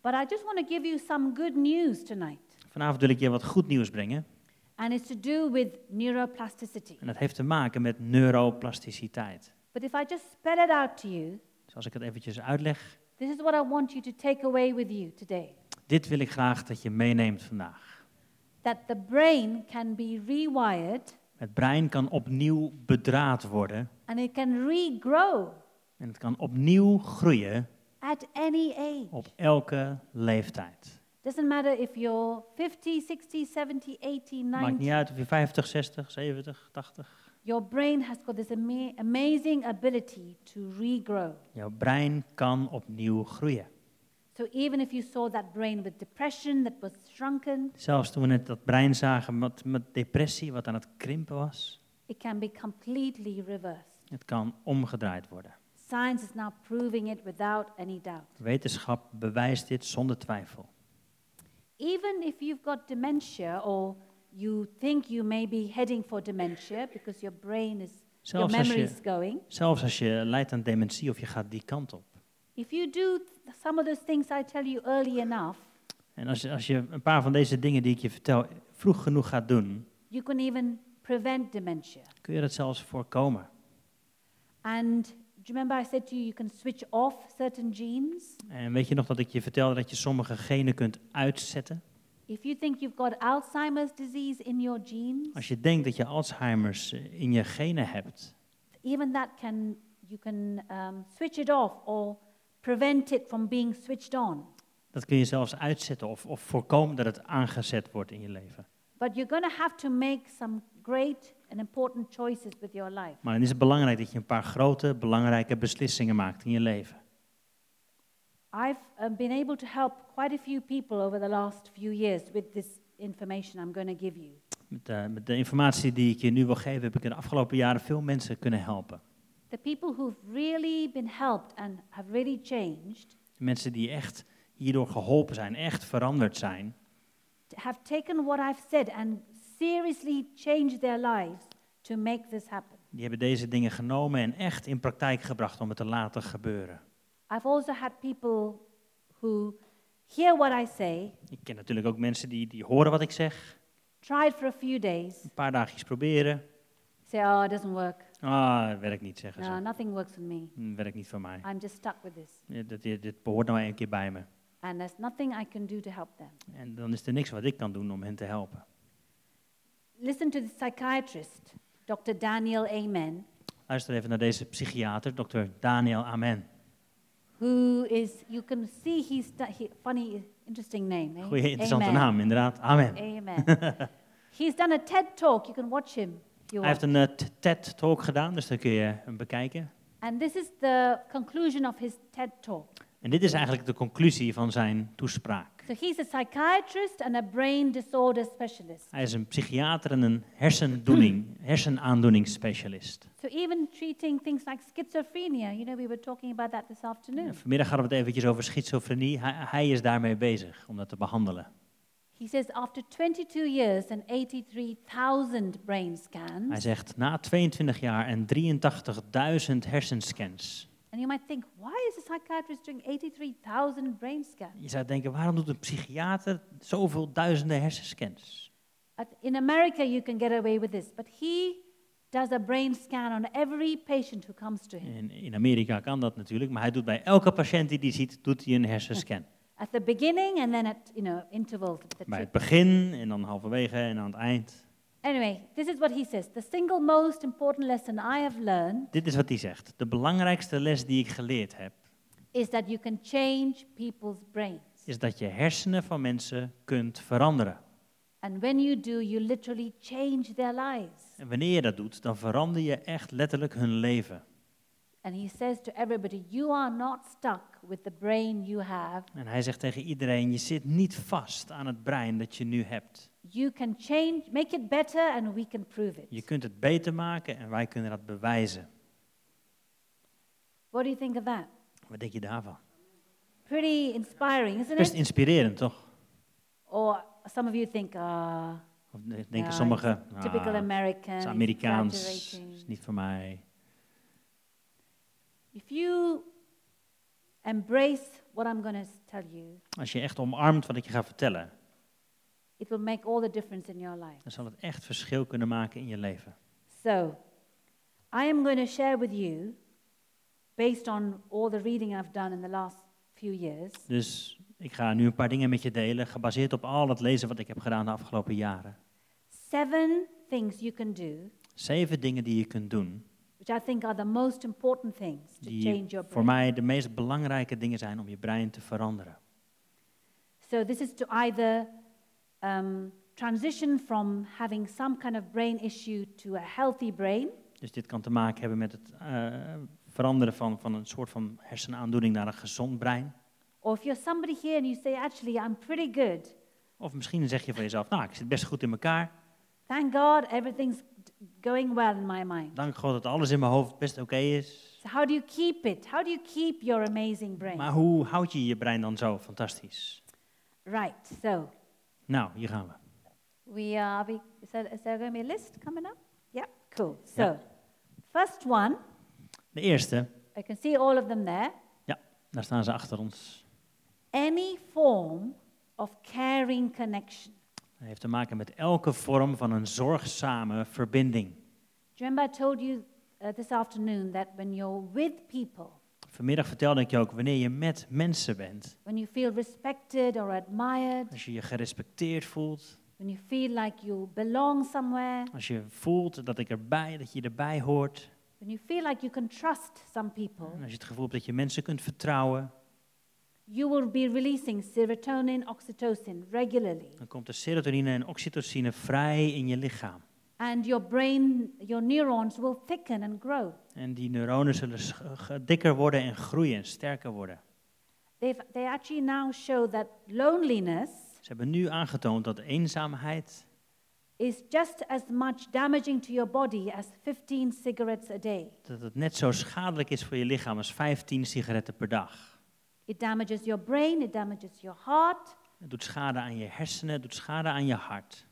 But I just want to give you some good news tonight. Vanavond wil ik je wat goed nieuws brengen. And it's to do with neuroplasticity. En dat heeft te maken met neuroplasticiteit. But if I just spell it out to you, Dus als ik het eventjes uitleg, this is what I want you to take away with you today. Dit wil ik graag dat je meeneemt vandaag. that the brain can be rewired Het brein kan opnieuw bedraad worden and it can regrow en het kan opnieuw groeien at any age. op elke leeftijd. Doesn't matter if you're 50, 60, 70, 80, Maakt 90. niet uit of je 50, 60, 70, 80. Your brain has got this ama- amazing ability to regrow. Jouw brein kan opnieuw groeien. So even if you saw that brain with depression that was shrunken, Zelfs toen we net dat brein zagen met, met depressie, wat aan het krimpen was, it can be completely reversed. het kan omgedraaid worden. Science is now proving it without any doubt. Wetenschap bewijst dit zonder twijfel. Even if you've got dementia or you think you may be heading for dementia because your brain is, your Zelfs als, memory je, is going, zelfs als je lijdt aan dementie of je gaat die kant op. if you do some of those things I tell you early enough, En als je, als je een paar van deze dingen die ik je vertel vroeg genoeg gaat doen, you can even prevent dementia. kun je dat zelfs voorkomen. And you remember I said to you, you can switch off certain genes? En weet je nog dat ik je vertelde dat je sommige genen kunt uitzetten? If you think you've got Alzheimer's disease in your genes, Als je denkt dat je Alzheimer's eh, in je genen hebt, even that can, you can um, switch it off or prevent it from being switched on. dat kun je zelfs uitzetten of, of voorkomen dat het aangezet wordt in je leven. But you're going to have to make some great and important choices with your life. Maar dan is het belangrijk dat je een paar grote, belangrijke beslissingen maakt in je leven. I've uh, been able to help quite a few people over the last few years with this information I'm going to give you. Met, eh, met de informatie die ik je nu wil geven, heb ik in de afgelopen jaren veel mensen kunnen helpen. The people who've really been helped and have really changed Mensen die echt hierdoor geholpen zijn, echt veranderd zijn. Have taken what I've said and seriously changed their lives to make this happen. Die hebben deze dingen genomen en echt in praktijk gebracht om het te laten gebeuren. I've also had people who hear what I say, Ik ken natuurlijk ook mensen die, die horen wat ik zeg, tried for a few days, een paar dagjes proberen. say, oh, it doesn't work. Ah, het werkt niet, zeggen No, ze. nothing works with me. Hm, werkt niet voor mij. I'm just stuck with this. Ja, Dit, dit, dit behoort nou een keer bij me. And there's nothing I can do to help them. En dan is er niks wat ik kan doen om hen te helpen. Listen to the psychiatrist, Dr. Daniel Amen, Luister even naar deze psychiater, dokter Daniel Amen. who is, you can see he's, he, funny, interesting name. Eh? Goeie, interessante Amen. naam, inderdaad. Amen. Amen. [laughs] he's done a TED talk. You can watch him Hij heeft een eh, TED-talk gedaan, dus dan kun je hem bekijken. And this is the conclusion of his TED talk. En dit is eigenlijk de conclusie van zijn toespraak. So he's a psychiatrist and a brain disorder specialist. Hij is een psychiater en een hersendoening, [clears throat] hersenaandoeningsspecialist. So even treating things like schizophrenia, you know, we were talking about that this afternoon. En vanmiddag hadden we het eventjes over schizofrenie. Hij, hij is daarmee bezig om dat te behandelen. He says after 22 years and 83,000 brain Hij scans, zegt na 22 jaar en 83.000 hersenscans. And you might think, why is a psychiatrist doing 83,000 brain scans? Je zou denken, waarom doet een psychiater zoveel duizenden hersenscans? In America, you can get away with this, but he does a brain scan on every patient who comes to him. In, in Amerika kan dat natuurlijk, maar hij doet bij elke patiënt die hij ziet, doet hij een hersenscan. At the beginning and then at you know intervals Bij het begin en dan halverwege en aan het eind. Anyway, this is what he says. The single most important lesson I have learned Dit is wat hij zegt. De belangrijkste les die ik geleerd heb, is that you can change people's brains. is dat je hersenen van mensen kunt veranderen. And when you do, you literally change their lives. En wanneer je dat doet, dan verander je echt letterlijk hun leven. And he says to everybody, You are not stuck with the brain you have. En hij zegt tegen iedereen, je zit niet vast aan het brein dat je nu hebt. You can change, make it better, and we can prove it. Je kunt het beter maken en wij kunnen dat bewijzen. What do you think of that? Wat denk je daarvan? Pretty inspiring, isn't Best it? inspirerend, toch? Or some of you think, ah, Of denken Ja, sommigen, typical ah, American, het is Amerikaans, is niet voor mij. If you embrace what I'm going to tell you, Als je echt omarmt wat ik je ga vertellen, it will make all the difference in your life. dan zal het echt verschil kunnen maken in je leven. So, I am going to share with you, based on all the reading I've done in the last few years, Dus Ik ga nu een paar dingen met je delen, gebaseerd op al het lezen wat ik heb gedaan de afgelopen jaren. Seven things you can do, Zeven dingen die je kunt doen, which I think are the most important things to change die your voor brain. mij de meest belangrijke dingen zijn om je brein te veranderen. So this is to either um, transition from having some kind of brain issue to a healthy brain, Dus dit kan te maken hebben met het eh, veranderen van, van een soort van hersenaandoening naar een gezond brein. or if you're somebody here and you say, actually, I'm pretty good. Of misschien zeg je van jezelf, nou, ik zit best goed in elkaar. Thank God, everything's going well in my mind. Dank God dat alles in mijn hoofd best oké is. So how do you keep it? How do you keep your amazing brain? Maar hoe houd je je brein dan zo fantastisch? Right. So Nou, hier gaan we. we are. We, is, there, is there going to be a list coming up? Yeah. Cool. So, first one, De eerste, I can see all of them there. daar staan ze achter ons. Any form of caring connection. Dat heeft te maken met elke vorm van een zorgzame verbinding. Remember I told you uh, this afternoon that when you're with people, Vanmiddag vertelde ik je ook, wanneer je met mensen bent, when you feel respected or admired, als je je gerespecteerd voelt, when you feel like you belong somewhere, als je voelt dat, ik erbij, dat je erbij hoort, when you feel like you can trust some people, en als je het gevoel hebt dat je mensen kunt vertrouwen, you will be releasing serotonin, oxytocin regularly. dan komt de serotonine en oxytocine vrij in je lichaam. And your brain, your neurons will thicken and grow. En die neuronen zullen ge- dikker worden en groeien, sterker worden. They've, they actually now show that loneliness Ze hebben nu aangetoond dat eenzaamheid is just as much damaging to your body as 15 cigarettes a day. dat het net zo schadelijk is voor je lichaam als 15 sigaretten per dag. It damages your brain, it damages your heart, Het doet schade aan je hersenen, het doet schade aan je hart.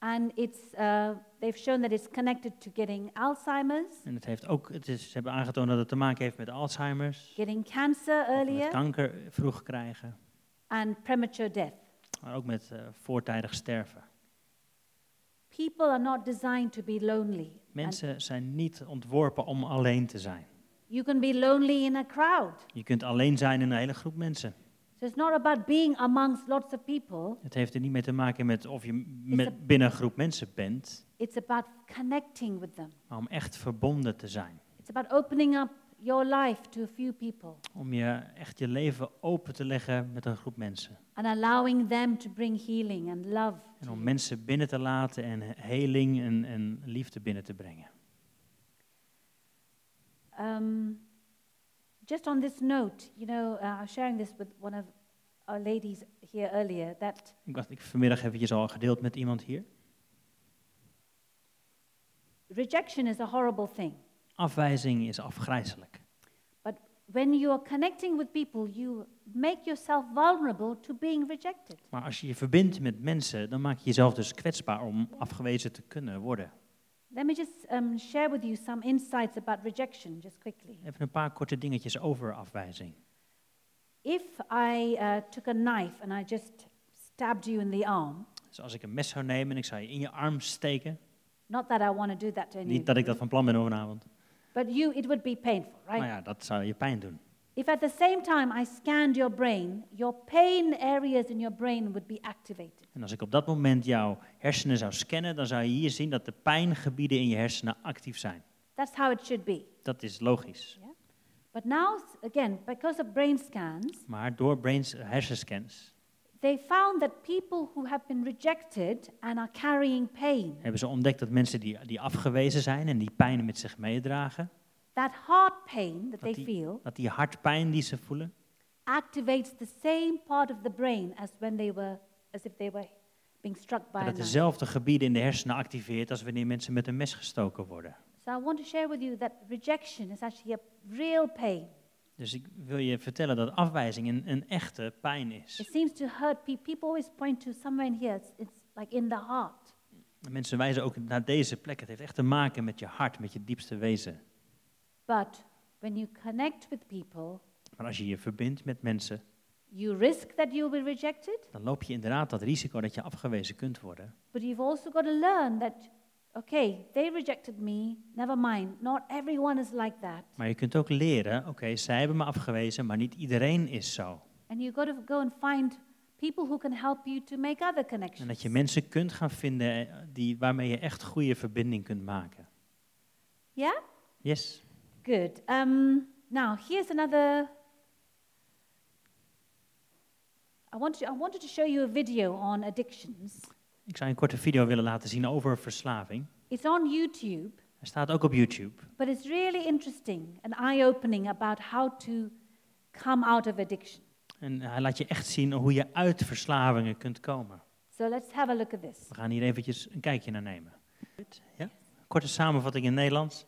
And it's, uh, they've shown that it's connected to getting Alzheimer's, En het heeft ook, het is, ze hebben aangetoond dat het te maken heeft met Alzheimer's, getting cancer of met earlier, kanker vroeg krijgen, and premature death. maar ook met eh, voortijdig sterven. People are not designed to be lonely. And Mensen zijn niet ontworpen om alleen te zijn. you can be lonely in a crowd. Je kunt alleen zijn in een hele groep mensen. So it's not about being amongst lots of people. Het heeft er niet mee te maken met of je a- met binnen een groep mensen bent, It's about connecting with them. maar om echt verbonden te zijn. It's about opening up your life to a few people Om je echt je leven open te leggen met een groep mensen. and allowing them to bring healing and love. En om mensen binnen te laten en heling en, en liefde binnen te brengen. Um, just on this note, you know, uh, I was sharing this with one of our ladies here earlier that Ik dacht, ik vanmiddag eventjes al gedeeld met iemand hier. rejection is a horrible thing. Afwijzing is afgrijzelijk. When you are connecting with people, you make yourself vulnerable to being rejected. Maar als je je verbindt met mensen, dan maak je jezelf dus kwetsbaar om afgewezen te kunnen worden. Let me just um, share with you some insights about rejection, just quickly. Even een paar korte dingetjes over afwijzing. If I uh, took a knife and I just stabbed you in the arm, Dus als ik een mes zou nemen en ik zou je in je arm steken, not that I want to do that to any niet dat ik dat van plan ben vanavond, but you, it would be painful, right? maar ja, dat zou je pijn doen. If at the same time I scanned your brain, your pain areas in your brain would be activated. En als ik op dat moment jouw hersenen zou scannen, dan zou je hier zien dat de pijngebieden in je hersenen actief zijn. That's how it should be. Dat is logisch. But now, again, because of brain scans, Maar door brains, hersenscans they found that people who have been rejected and are carrying pain, hebben ze ontdekt dat mensen die, die afgewezen zijn en die pijn met zich meedragen, that heart pain that they die- feel dat die hartpijn die ze voelen, activates the same part of the brain as when they were, as if they were being struck by dat het dezelfde gebieden in de hersenen activeert als wanneer mensen met een mes gestoken worden. So I want to share with you that rejection is actually a real pain. Dus ik wil je vertellen dat afwijzing een, een echte pijn It is. seems to hurt people. People always point to somewhere in here. It's, it's like in the heart. En Mensen wijzen ook naar deze plek. Het heeft echt te maken met je hart, met je diepste wezen. But when you connect with people, Maar als je je verbindt met mensen, you risk that you'll be rejected, dan loop je inderdaad dat risico dat je afgewezen kunt worden. but you've also got to learn that, okay, they rejected me, never mind. Not everyone is like that. Maar je kunt ook leren, oké, zij hebben me afgewezen, maar niet iedereen is zo. And you've got to go and find people who can help you to make other En connections. dat je mensen kunt gaan vinden eh, die, waarmee je echt goede verbinding kunt maken. Yeah? Yes. Good. Um, now, here's another. I wanted, I wanted to show you a video on addictions. Ik zou een korte video willen laten zien over verslaving. It's on YouTube, Hij staat ook op YouTube. but it's really interesting and eye opening about how to come out of addiction. En hij laat je echt zien hoe je uit verslavingen kunt komen. So let's have a look at this. We gaan hier eventjes een kijkje naar nemen. Ja? Korte samenvatting in Nederlands.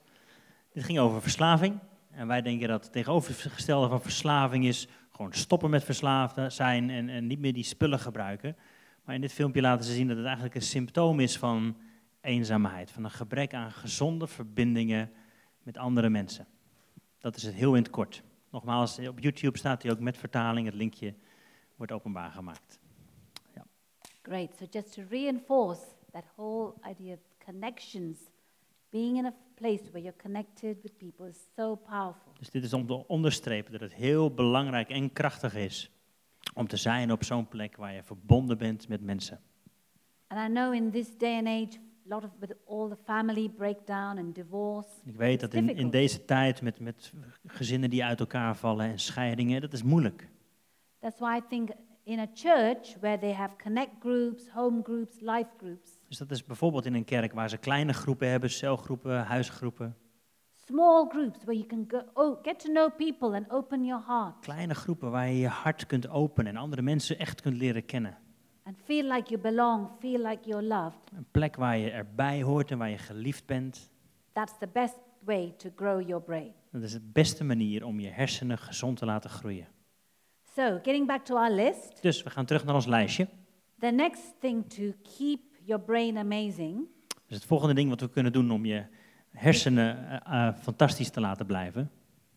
Dit ging over verslaving. En wij denken dat het tegenovergestelde van verslaving is gewoon stoppen met verslaafd zijn en, en niet meer die spullen gebruiken. Maar in dit filmpje laten ze zien dat het eigenlijk een symptoom is van eenzaamheid, van een gebrek aan gezonde verbindingen met andere mensen. Dat is het heel in het kort. Nogmaals, op YouTube staat hij ook met vertaling, het linkje wordt openbaar gemaakt. Great. So just to reinforce that whole idea of connections, being in a place where you're connected with people is so powerful. Dus dit is om te onderstrepen dat het heel belangrijk en krachtig is om te zijn op zo'n plek waar je verbonden bent met mensen. And I know in this day and age, a lot of with all the family breakdown and divorce, Ik weet dat in, in deze tijd met, met gezinnen die uit elkaar vallen en scheidingen, dat is moeilijk. that's why I think in a church where they have connect groups, home groups, life groups, Dus dat is bijvoorbeeld in een kerk waar ze kleine groepen hebben, celgroepen, huisgroepen. small groups where you can go, oh, get to know people and open your heart Kleine groepen waar je je hart kunt openen en andere mensen echt kunt leren kennen. and feel like you belong, feel like you're loved. Een plek waar je erbij hoort en waar je geliefd bent. That's the best way to grow your brain. Dat is de beste manier om je hersenen gezond te laten groeien. So, getting back to our list, Dus we gaan terug naar ons lijstje. the next thing to keep your brain amazing Dus het volgende ding wat we kunnen doen om je hersenen eh, fantastisch te laten blijven,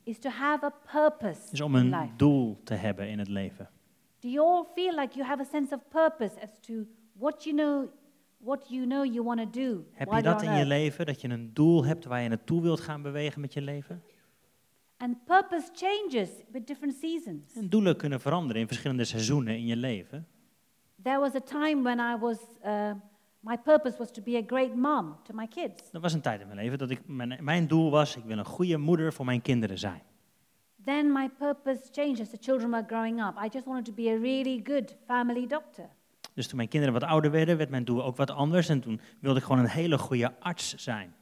is to have a purpose is om een life. doel te hebben in het leven. Do you all feel like you have a sense of purpose as to what you know, what you know you want to do Heb je dat in je earth? leven, dat je een doel hebt waar je naartoe wilt gaan bewegen met je leven? And purpose changes with different seasons. En doelen kunnen veranderen in verschillende seizoenen in je leven. There was a time when I was, uh, my purpose was to be a great mom to my kids. Er was een tijd in mijn leven dat ik, mijn, mijn doel was, ik wil een goede moeder voor mijn kinderen zijn. Then my purpose changed as the children were growing up. I just wanted to be a really good family doctor. Dus toen mijn kinderen wat ouder werden, werd mijn doel ook wat anders. En toen wilde ik gewoon een hele goede arts zijn.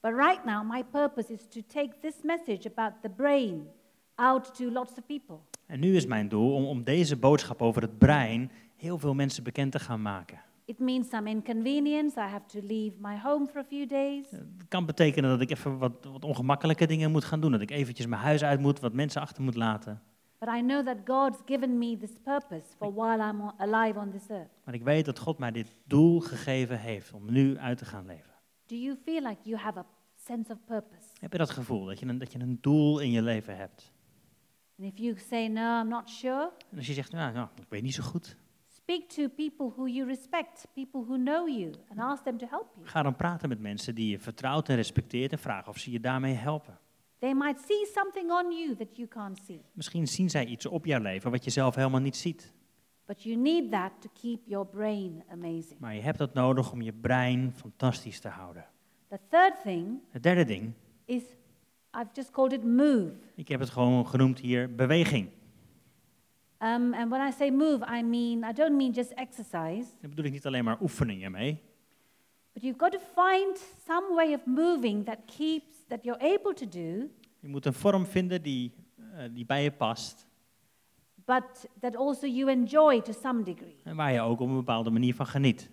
But right now, my purpose is to take this message about the brain out to lots of people. En nu is mijn doel om, om deze boodschap over het brein heel veel mensen bekend te gaan maken. It means some inconvenience. I have to leave my home for a few days. Het kan betekenen dat ik even wat, wat ongemakkelijke dingen moet gaan doen. Dat ik eventjes mijn huis uit moet, wat mensen achter moet laten. But I know that God's given me this purpose for while I'm alive on this earth. Maar ik weet dat God mij dit doel gegeven heeft om nu uit te gaan leven. Do you feel like you have a sense of purpose? Heb je dat gevoel, dat je een, dat je een doel in je leven hebt? And if you say, no, I'm not sure, En als je zegt, nou, nou ik weet niet zo goed. Speak to people who you respect, people who know you, and ask them to help you. Ga dan praten met mensen die je vertrouwt en respecteert en vraag of ze je daarmee helpen. They might see something on you that you can't see. Misschien zien zij iets op jouw leven wat je zelf helemaal niet ziet. But you need that to keep your brain amazing. Maar je hebt dat nodig om je brein fantastisch te houden. The third thing Het derde ding, is I've just called it move. ik heb het gewoon genoemd hier beweging. Um, and when I say move, I mean, I don't mean just exercise, Daar bedoel ik niet alleen maar oefeningen mee. but you've got to find some way of moving that keeps, that you're able to do, Je moet een vorm vinden die, eh, die bij je past. but that also you enjoy to some degree. En waar je ook op een bepaalde manier van geniet.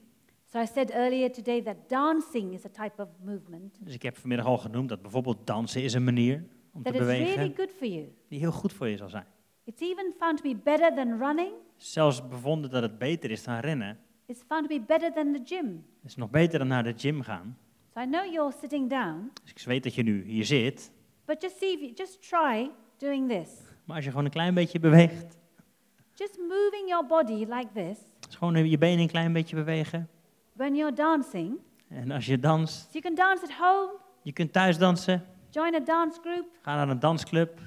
So I said earlier today that dancing is a type of movement Dus ik heb vanmiddag al genoemd dat bijvoorbeeld dansen is een manier om te that is really bewegen good for you. die heel goed voor je zal zijn. It's even found to be better than running. Zelfs bevonden dat het beter is dan rennen. It's found to be better than the gym. Het is nog beter dan naar de gym gaan. So I know you're sitting down, Dus ik weet dat je nu hier zit. but just see if you just try doing this. Maar als je gewoon een klein beetje beweegt. Just moving your body like this Dus gewoon je benen een klein beetje bewegen. when you're dancing. En als je danst, So you can dance at home, je kunt thuis dansen. join a dance group, Ga naar een dansclub.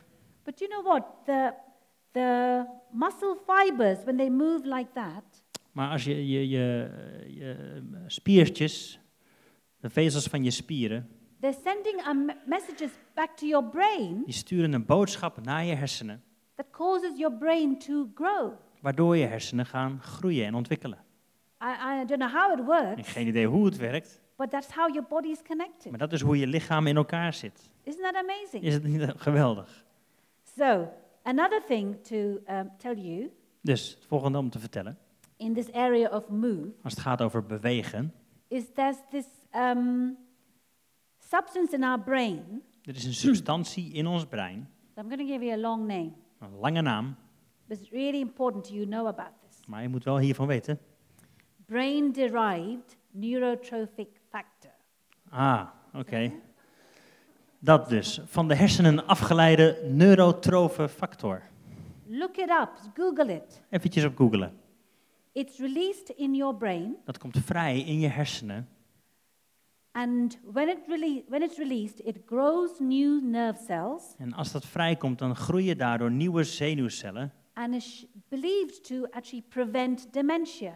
but you know what? The the muscle fibers, when they move like that, Maar als je je, je, je spiertjes, de vezels van je spieren, they're sending a me- messages back to your brain die sturen een boodschap naar je hersenen, that causes your brain to grow. waardoor je hersenen gaan groeien en ontwikkelen. I, I don't know how it Ik works, heb geen idee hoe het werkt, but that's how your body is connected. maar dat is hoe je lichaam in elkaar zit. Isn't that amazing? Is het niet geweldig? So, another thing to um, tell you Dus het volgende om te vertellen, in this area of move als het gaat over bewegen, is there's this um, substance in our brain. er is een substantie in ons brein, So I'm going to give you a long name, een lange naam, but it's really important you know about this. maar je moet wel hiervan weten. Brain derived neurotrophic factor. Ah, oké. Dat dus, van de hersenen afgeleide neurotrofe factor. Look it up, Google it. Eventjes op googlen. It's released in your brain, Dat komt vrij in je hersenen. and when, it rele- when it's released, it grows new nerve cells En als dat vrijkomt, dan groeien daardoor nieuwe zenuwcellen, and is believed to actually prevent dementia.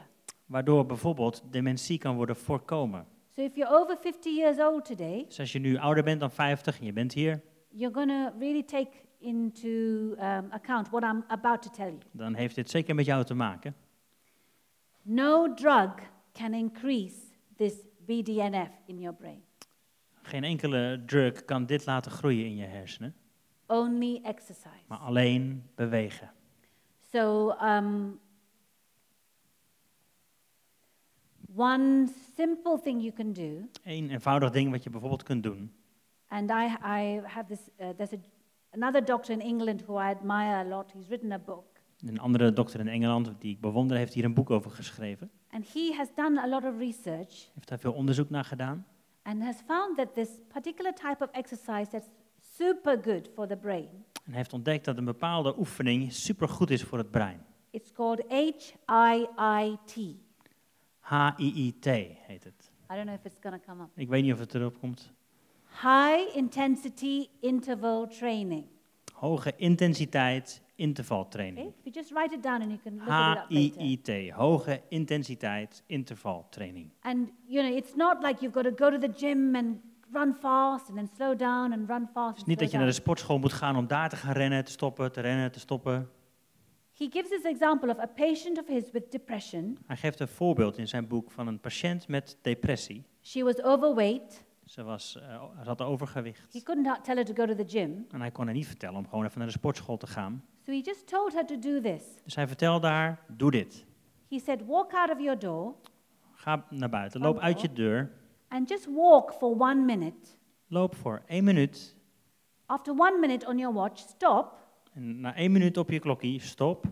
waardoor bijvoorbeeld dementie kan worden voorkomen. So if you're over 50 years old today, Dus als je nu ouder bent dan 50 en je bent hier, you're going to really take into um, account what I'm about to tell you. dan heeft dit zeker met jou te maken. No drug can increase this BDNF in your brain, Geen enkele drug kan dit laten groeien in je hersenen, only exercise. maar alleen bewegen. So, um, one simple thing you can do, Eén eenvoudig ding wat je bijvoorbeeld kunt doen. and I, I have this, uh, there's a, another doctor in England who I admire a lot. He's written a book, Een andere dokter in Engeland die ik bewonder, heeft hier een boek over geschreven. and he has done a lot of research Heeft daar veel onderzoek naar gedaan. and has found that this particular type of exercise that's super good for the brain. En heeft ontdekt dat een bepaalde oefening supergoed is voor het brein. It's called HIIT. H-I-I-T heet het. I don't know if it's to come up. Ik weet niet of het erop komt. High intensity interval training. Hoge intensiteit intervaltraining. Okay? If you just write it down and you can look it up later. H-I-I-T. Hoge intensiteit intervaltraining. And you know, it's not like you've got to go to the gym and run fast and then slow down and run fast. Het is niet dat je naar de sportschool moet gaan om daar te gaan rennen, te stoppen, te rennen, te stoppen. He gives this example of a patient of his with depression. Hij geeft een voorbeeld in zijn boek van een patiënt met depressie. She was overweight. Ze, was, eh, ze had overgewicht. He couldn't tell her to go to the gym. En hij kon haar niet vertellen om gewoon even naar de sportschool te gaan. So he just told her to do this. Dus hij vertelde haar, doe dit. He said, walk out of your door Ga naar buiten, loop uit je deur. and just walk for one minute. Loop voor één minuut. After one minute on your watch, stop. En na één minuut op je klokkie, stop.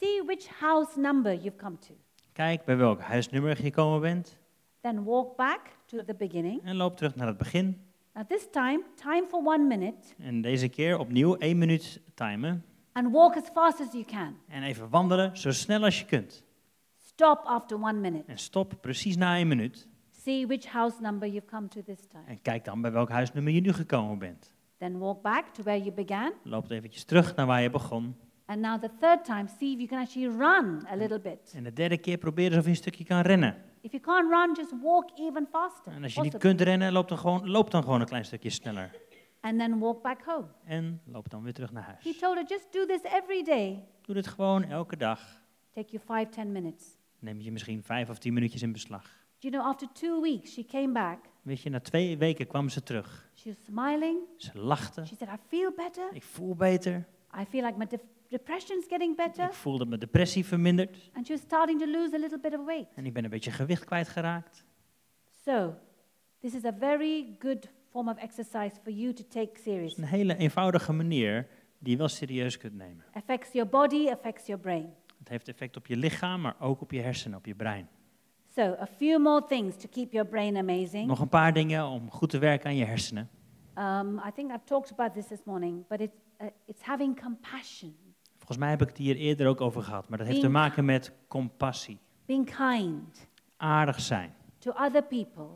See which house number you've come to. Kijk bij welk huisnummer je gekomen bent. Then walk back to the beginning. En loop terug naar het begin. Now, this time, time for one minute En deze keer opnieuw één minuut timen. and walk as fast as you can. En even wandelen zo snel als je kunt. Stop after one minute. En stop precies na één minuut. See which house number you've come to this time. En kijk dan bij welk huisnummer je nu gekomen bent. Then walk back to where you began. Loop eventjes terug naar waar je begon. And now, the third time, see if you can actually run a little bit. En de derde keer probeer eens of je een stukje kan rennen. If you can't run, just walk even faster. En als je niet kunt rennen, loop dan gewoon, loop dan gewoon een klein stukje sneller. And then walk back home. En loop dan weer terug naar He huis. told her, just do this every day. Doe dit gewoon elke dag. Take you five, ten minutes. Neem je misschien vijf of tien minuutjes in beslag. You know, after two weeks, she came back. Weet je, na twee weken kwam ze terug. She was smiling. Ze lachte. She said, I feel better. Ik voel beter. I feel like my de- depression's getting better. Ik voel dat mijn depressie vermindert. And she was starting to lose a little bit of weight. En ik ben een beetje gewicht kwijtgeraakt. So, this is a very good form of exercise for you to take seriously. een hele eenvoudige manier die je wel serieus kunt nemen. Affects your body, affects your brain. Het heeft effect op je lichaam, maar ook op je hersenen, op je brein. So, a few more things to keep your brain amazing. Nog een paar dingen om goed te werken aan je hersenen. Um, I think I've talked about this this morning, but it's, uh, it's having compassion, Volgens mij heb ik het hier eerder ook over gehad, maar dat heeft te Being- maken met compassie. being kind Aardig zijn to other people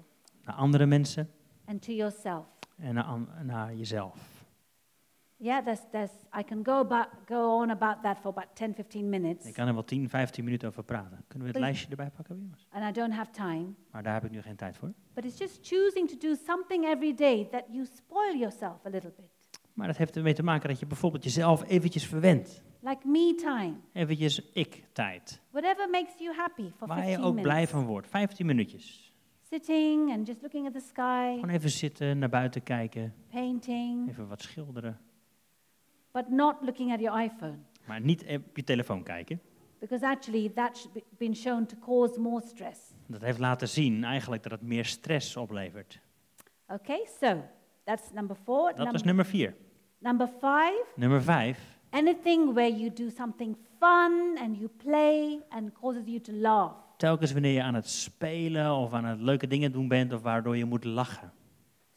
naar andere mensen and to yourself. en naar, naar jezelf. Yeah, there's, there's, I can go, about, go on about that for about 10, 15 minutes. Ik kan er wel 10, 15 minuten over praten. Kunnen we het Please. lijstje erbij pakken, jongens? And I don't have time. Maar daar heb ik nu geen tijd voor. But it's just choosing to do something every day that you spoil yourself a little bit. Maar dat heeft ermee te maken dat je bijvoorbeeld jezelf eventjes verwendt. Like me time. Eventjes ik-tijd. Whatever makes you happy for Waar je 15 ook minutes. blij van wordt. 15 minuutjes. Sitting and just looking at the sky, Gewoon even zitten, naar buiten kijken, painting, even wat schilderen. But not looking at your iPhone. Maar niet op je telefoon kijken. Because actually, that's be- been shown to cause more stress. Dat heeft laten zien eigenlijk dat het meer stress oplevert. Okay, so that's number four. Dat Num- was nummer 4. number five, Nummer 5. anything where you do something fun and you play and causes you to laugh. Telkens wanneer je aan het spelen of aan het leuke dingen doen bent of waardoor je moet lachen.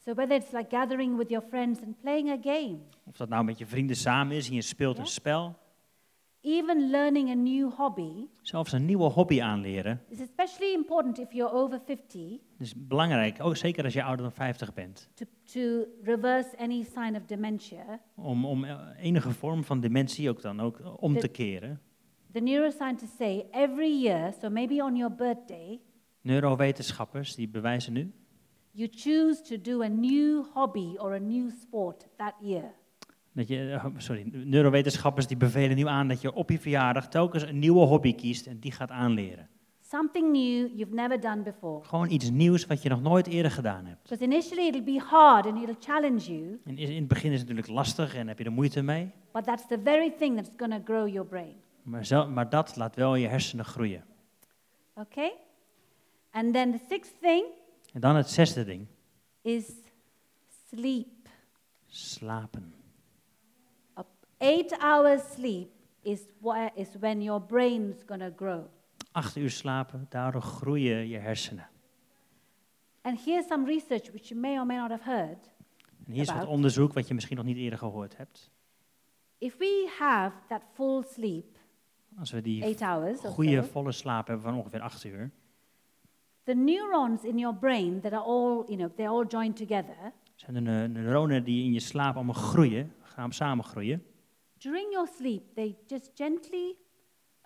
So whether it's like gathering with your friends and playing a game, Of dat nou met je vrienden samen is en je speelt Ja. een spel. even learning a new hobby, Zelfs een nieuwe hobby aanleren. is especially important if you're over 50 Dat is belangrijk, ook zeker als je ouder dan 50 bent. to, to reverse any sign of dementia. Om, om eh, enige vorm van dementie ook dan ook om De- te keren. The neuroscientists say every year, so maybe on your birthday, Neurowetenschappers die bewijzen nu you choose to do a new hobby or a new sport that year. dat je, eh, sorry, neurowetenschappers die bevelen nu aan dat je op je verjaardag telkens een nieuwe hobby kiest en die gaat aanleren. Something new you've never done before. Gewoon iets nieuws wat je nog nooit eerder gedaan hebt. Because initially it'll be hard and it'll challenge you, En in het begin is het natuurlijk lastig en heb je er moeite mee. but that's the very thing that's going to grow your brain. Maar, zel- maar dat laat wel je hersenen groeien. Okay? And then the sixth thing En dan het zesde ding, is sleep. slapen. A eight hours sleep is, is when your brain's to grow. Acht uur slapen, daardoor groeien je hersenen. And here's some research which you may or may not have heard. En hier is wat onderzoek wat je misschien nog niet eerder gehoord hebt. If we have that full sleep, Als we die goede so, volle slaap hebben van ongeveer acht uur, the neurons in your brain that are all, you know, they're all joined together, zijn de neu- neuronen die in je slaap allemaal groeien, gaan samen groeien. during your sleep, they just gently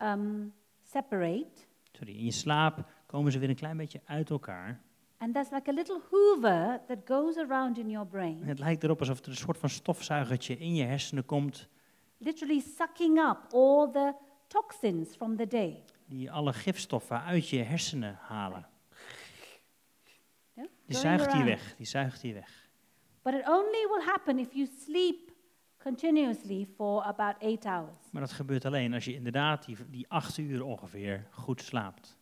um, separate. Sorry, in je slaap komen ze weer een klein beetje uit elkaar. And there's like a little hoover that goes around in your En brain, het lijkt erop alsof er een soort van stofzuigertje in je hersenen komt, literally sucking up all the toxins from the day. die alle gifstoffen uit je hersenen halen. Die zuigt die weg, die zuigt die weg. But it only will happen if you sleep continuously for about eight hours. Maar dat gebeurt alleen als je inderdaad die, die acht uur ongeveer goed slaapt.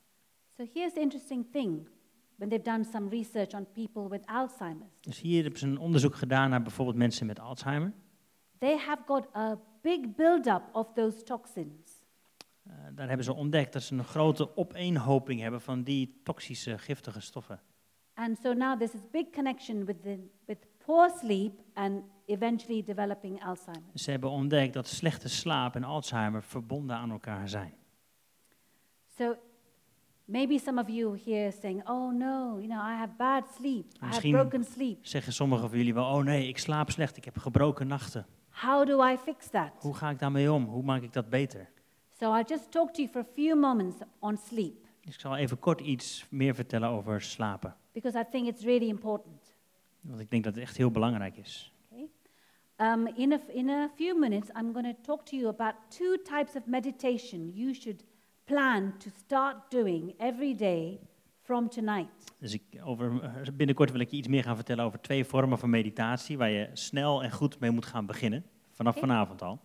So here's the interesting thing when they've done some research on people with Alzheimer's. Dus hier hebben ze een onderzoek gedaan naar bijvoorbeeld mensen met Alzheimer. They have got a big buildup of those toxins. Eh, daar hebben ze ontdekt dat ze een grote opeenhoping hebben van die toxische, giftige stoffen. And so now there's this big connection with, the, with poor sleep and eventually developing Alzheimer's. Ze hebben ontdekt dat slechte slaap en Alzheimer verbonden aan elkaar zijn. So maybe some of you here saying, oh no, you know, I have bad sleep. I have Misschien- broken sleep. Zeggen sommigen van jullie wel, oh nee, ik slaap slecht, ik heb gebroken nachten. How do I fix that? Hoe ga ik daarmee om? Hoe maak ik dat beter? So I'll just talk to you for a few moments on sleep ik zal even kort iets meer vertellen over slapen. because I think it's really important. Want ik denk dat het echt heel belangrijk is. Okay? Um, in, a, in a few minutes, I'm going to talk to you about two types of meditation you should plan to start doing every day from tonight. Dus ik, over, binnenkort wil ik je iets meer gaan vertellen over twee vormen van meditatie waar je snel en goed mee moet gaan beginnen. Vanaf vanavond al.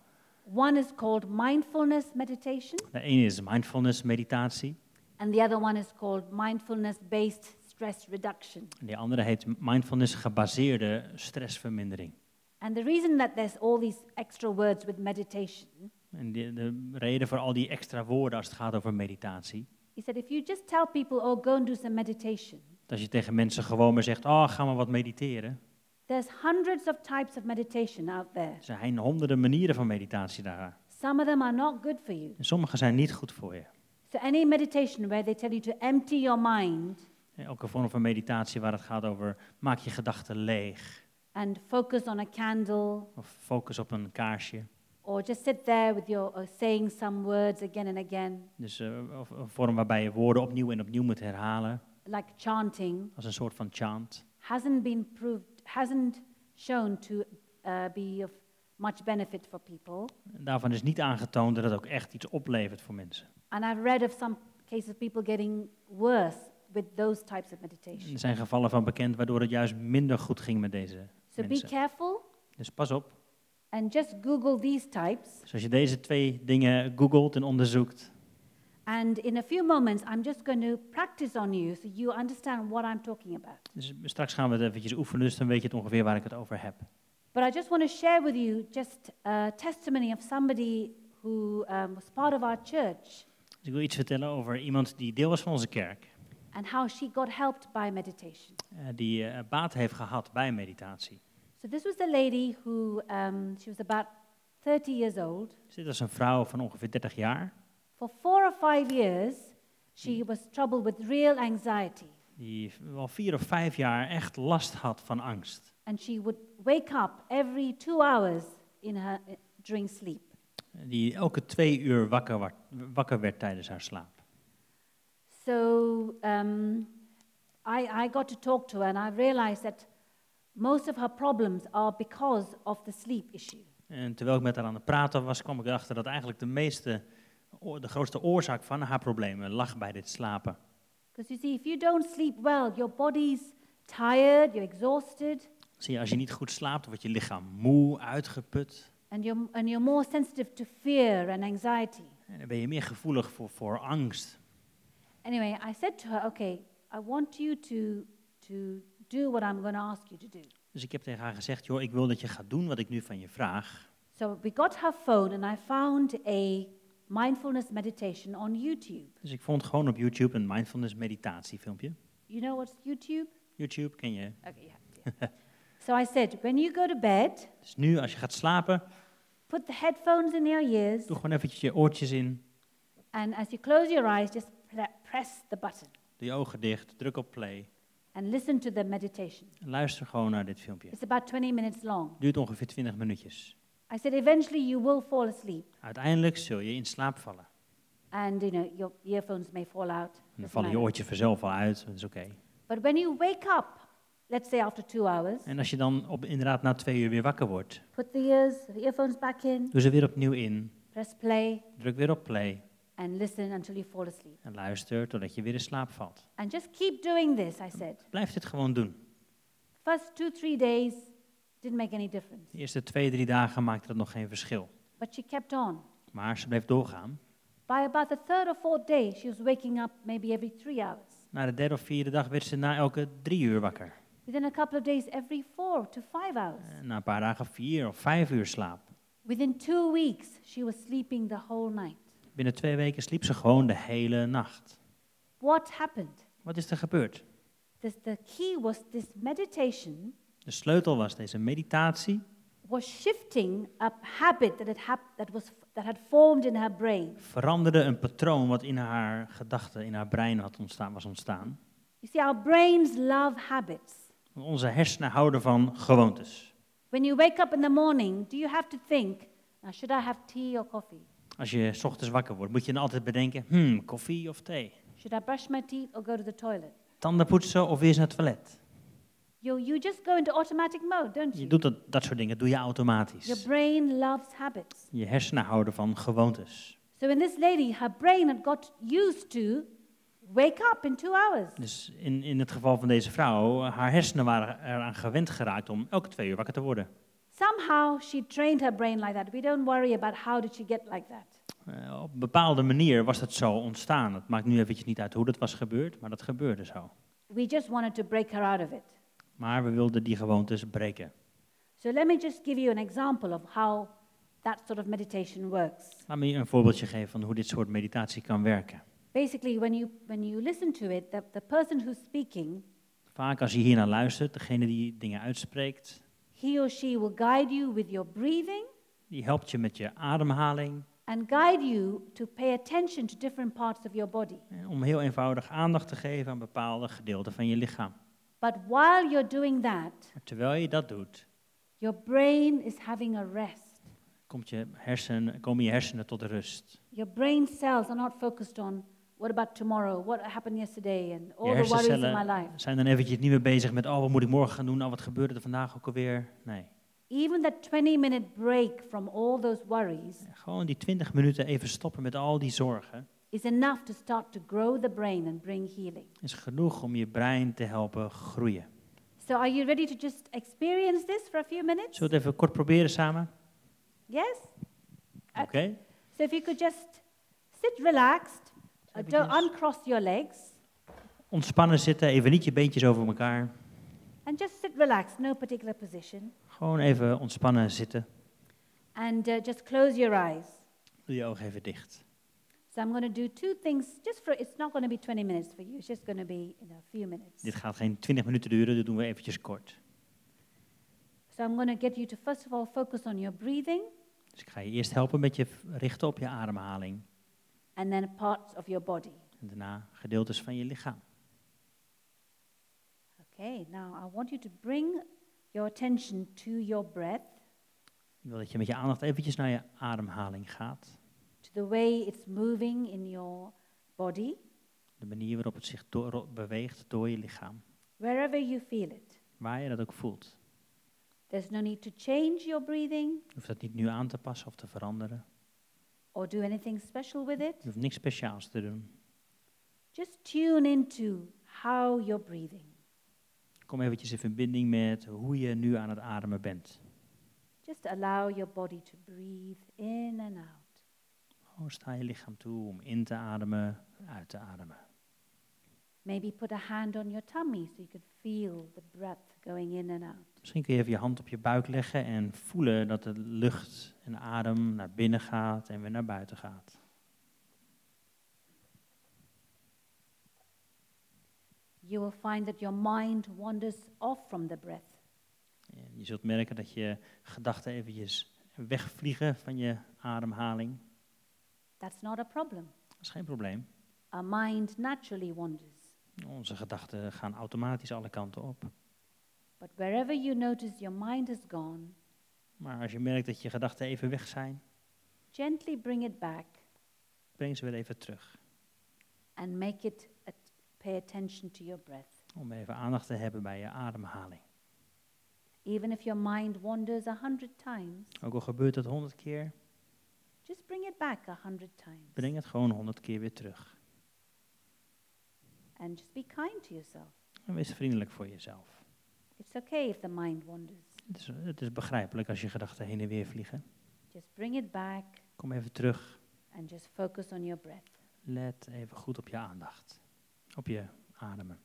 One is called mindfulness meditation, De ene is mindfulness meditatie. And the other one is called mindfulness based stress reduction. En die andere heet mindfulness gebaseerde stressvermindering. And the reason that there's all these extra words with meditation En de, de reden voor al die extra woorden als het gaat over meditatie. is that if you just tell people, oh, go and do some meditation, Dat als je tegen mensen gewoon maar zegt, oh ga maar wat mediteren. there's hundreds of types of meditation out there. Er zijn honderden manieren van meditatie daar. Some of them are not good for you. En sommige zijn niet goed voor je. So, any meditation where they tell you to empty your mind, Elke vorm van meditatie waar het gaat over, maak je gedachten leeg. and focus on a candle of focus op een kaarsje. or just sit there with your uh, saying some words again and again, Dus eh, of een vorm waarbij je woorden opnieuw en opnieuw moet herhalen, like chanting, als een soort van chant. hasn't been proved, hasn't shown to uh, be of much benefit for people. Daarvan is niet aangetoond dat het ook echt iets oplevert voor mensen. And I've read of some cases of people getting worse with those types of meditation. Er zijn gevallen van bekend waardoor het juist minder goed ging met deze So be mensen. careful Dus pas op. and just Google these types. Dus als je deze twee dingen googelt en onderzoekt, And in a few moments, I'm just going to practice on you so you understand what I'm talking about. dus straks gaan we het eventjes oefenen, dus dan weet je het ongeveer waar ik het over heb. But I just want to share with you just a testimony of somebody who um, was part of our church Dus ik wil iets vertellen over iemand die deel was van onze kerk, and how she got helped by meditation. eh, die eh, baat heeft gehad bij meditatie. So this was the lady who um, she was about 30 years old. Dus dit was een vrouw van ongeveer 30 jaar, For four or five years, she was troubled with real anxiety, die al vier of vijf jaar echt last had van angst. and she would wake up every two hours in her during sleep. Die elke twee uur wakker, wa- wakker werd tijdens haar slaap. So um, I, I got to talk to her, and I realized that most of her problems are because of the sleep issue. En terwijl ik met haar aan het praten was, kwam ik erachter dat eigenlijk de meeste, de grootste oorzaak van haar problemen lag bij dit slapen. Because you see, if you don't sleep well, your body's tired, you're exhausted, Zie je, als je niet goed slaapt, wordt je lichaam moe, uitgeput. And you're, and you're more sensitive to fear and anxiety. En dan ben je meer gevoelig voor, voor angst. Anyway, I said to her, okay, I want you to, to do what I'm going to ask you to do. Dus ik heb tegen haar gezegd, joh, ik wil dat je gaat doen wat ik nu van je vraag. So we got her phone, and I found a mindfulness meditation on YouTube. Dus ik vond gewoon op YouTube een mindfulness meditatiefilmpje. You know what's YouTube? YouTube ken je. Okay, yeah. yeah. [laughs] so I said, when you go to bed, Dus nu, als je gaat slapen, put the headphones in your ears, doe gewoon eventjes je oortjes in. and as you close your eyes, just pre- press the button Doe je ogen dicht, druk op play. and listen to the meditation. En luister gewoon naar dit filmpje. It's about 20 minutes long. Duurt ongeveer 20 minuutjes. I said, eventually you will fall asleep, Uiteindelijk zul je in slaap vallen. and you know your earphones may fall out. En dan doesn't vallen je matter. oortjes vanzelf al uit, dat is oké. But when you wake up, let's say after two hours, En als je dan op, inderdaad na twee uur weer wakker wordt, put the ears, the earphones back in, doe ze weer opnieuw in, press play, druk weer op play and listen until you fall asleep. en luister totdat je weer in slaap valt. And just keep doing this, I said. Blijf dit gewoon doen. First two, three days didn't make any difference. De eerste twee, drie dagen maakte dat nog geen verschil. But she kept on. Maar ze bleef doorgaan. By about the third or fourth day, she was waking up maybe every three hours. Na de derde of vierde dag werd ze na elke drie uur wakker. Within a couple of days, every four to five hours. En na een paar dagen vier of vijf uur slaap. Within two weeks, she was sleeping the whole night. Binnen twee weken sliep ze gewoon de hele nacht. What happened? Wat is er gebeurd? This, the key was this meditation De sleutel was deze meditatie. was shifting a habit that had, hap- that was, that had formed in her brain. Veranderde een patroon wat in haar gedachten, in haar brein had ontstaan, was ontstaan. You see, our brains love habits. Want Onze hersenen houden van gewoontes. When you wake up in the morning, do you have to think, now, should I have tea or coffee? Als je 's ochtends wakker wordt, moet je dan altijd bedenken, hmm, koffie of thee? Should I brush my teeth or go to the toilet? Tanden poetsen of weer naar het toilet? You, you just go into automatic mode, don't Je you? doet dat, dat soort dingen, doe je Your automatisch. brain loves habits. Je hersenen houden van gewoontes. So in this lady, her brain had got used to wake up in two hours. Dus in, in het geval van deze vrouw, haar hersenen waren eraan gewend geraakt om elke twee uur wakker te worden. Somehow she trained her brain like that. We don't worry about how did she get like that. Eh, op een bepaalde manier was dat zo ontstaan. Het maakt nu eventjes niet uit hoe dat was gebeurd, maar dat gebeurde zo. We just wanted to break her out of it. Maar we wilden die gewoontes breken. So let me just give you an example of how that sort of meditation works. Laat me je een voorbeeldje geven van hoe dit soort meditatie kan werken. Basically, when you, when you listen to it, the, the person who's speaking, Vaak als je hier naar luistert, degene die dingen uitspreekt, he or she will guide you with your breathing die helpt je met je ademhaling. and guide you to pay attention to different parts of your body. Om heel eenvoudig aandacht te geven aan bepaalde gedeelten van je lichaam. But while you're doing that, Maar terwijl je dat doet, your brain is having a rest. komt je hersen, komen je hersenen tot rust. Your brain cells are not focused on what about tomorrow, what happened yesterday, and all the worries in my life. zijn dan eventjes niet meer bezig met, oh, wat moet ik morgen gaan doen? Nou, wat gebeurde er vandaag ook alweer? Nee, Even that 20 minute break from all those worries gewoon die 20 minuten even stoppen met al die zorgen is enough to start to grow the brain and bring healing. is genoeg om je brein te helpen groeien. So, are you ready to just experience this for a few minutes? Zullen we het even kort proberen samen? Yes? Oké. So, if you could just sit relaxed, don't uncross your legs, Ontspannen zitten, even niet je beentjes over elkaar. and just sit relaxed, no particular position. Gewoon even ontspannen zitten. And uh, just close your eyes. Doe je ogen even dicht. So, I'm going to do two things, just for it's not going to be 20 minutes for you, it's just going to be in a few minutes. Dit gaat geen 20 minuten duren, dat doen we eventjes kort. So, I'm going to get you to first of all focus on your breathing Dus ik ga je eerst helpen met je richten op je ademhaling. And then parts of your body. En daarna gedeeltes van je lichaam. Okay, now I want you to bring your attention to your breath, Ik wil dat je met je aandacht eventjes naar je ademhaling gaat. to the way it's moving in your body, De manier waarop het zich door, beweegt door je lichaam. wherever you feel it. Waar je dat ook voelt. There's no need to change your breathing Je hoeft dat niet nu aan te passen of te veranderen. Or do anything special with it. Je hoeft niks speciaals te doen. Just tune into how you're breathing. Kom eventjes in verbinding met hoe je nu aan het ademen bent. Just allow your body to breathe in and out. Gewoon sta je lichaam toe om in te ademen, uit te ademen. Maybe put a hand on your tummy so you can feel the breath going in and out. Misschien kun je even je hand op je buik leggen en voelen dat de lucht en adem naar binnen gaat en weer naar buiten gaat. You will find that your mind wanders off from the breath. En je zult merken dat je gedachten eventjes wegvliegen van je ademhaling. That's not a problem. Dat is geen probleem. Our mind naturally wanders. Onze gedachten gaan automatisch alle kanten op. But wherever you notice your mind is gone, Maar als je merkt dat je gedachten even weg zijn, gently bring it back breng ze weer even terug. and make it pay attention to your breath. Om even aandacht te hebben bij je ademhaling. Even if your mind wanders a hundred times, Ook al gebeurt dat honderd keer, just bring it back a hundred times. breng het gewoon honderd keer weer terug. And just be kind to yourself. En wees vriendelijk voor jezelf. It's okay if the mind wanders. Het is, het is begrijpelijk als je gedachten heen en weer vliegen. Just bring it back Kom even terug. and just focus on your breath. Let even goed op je aandacht. Op je ademen.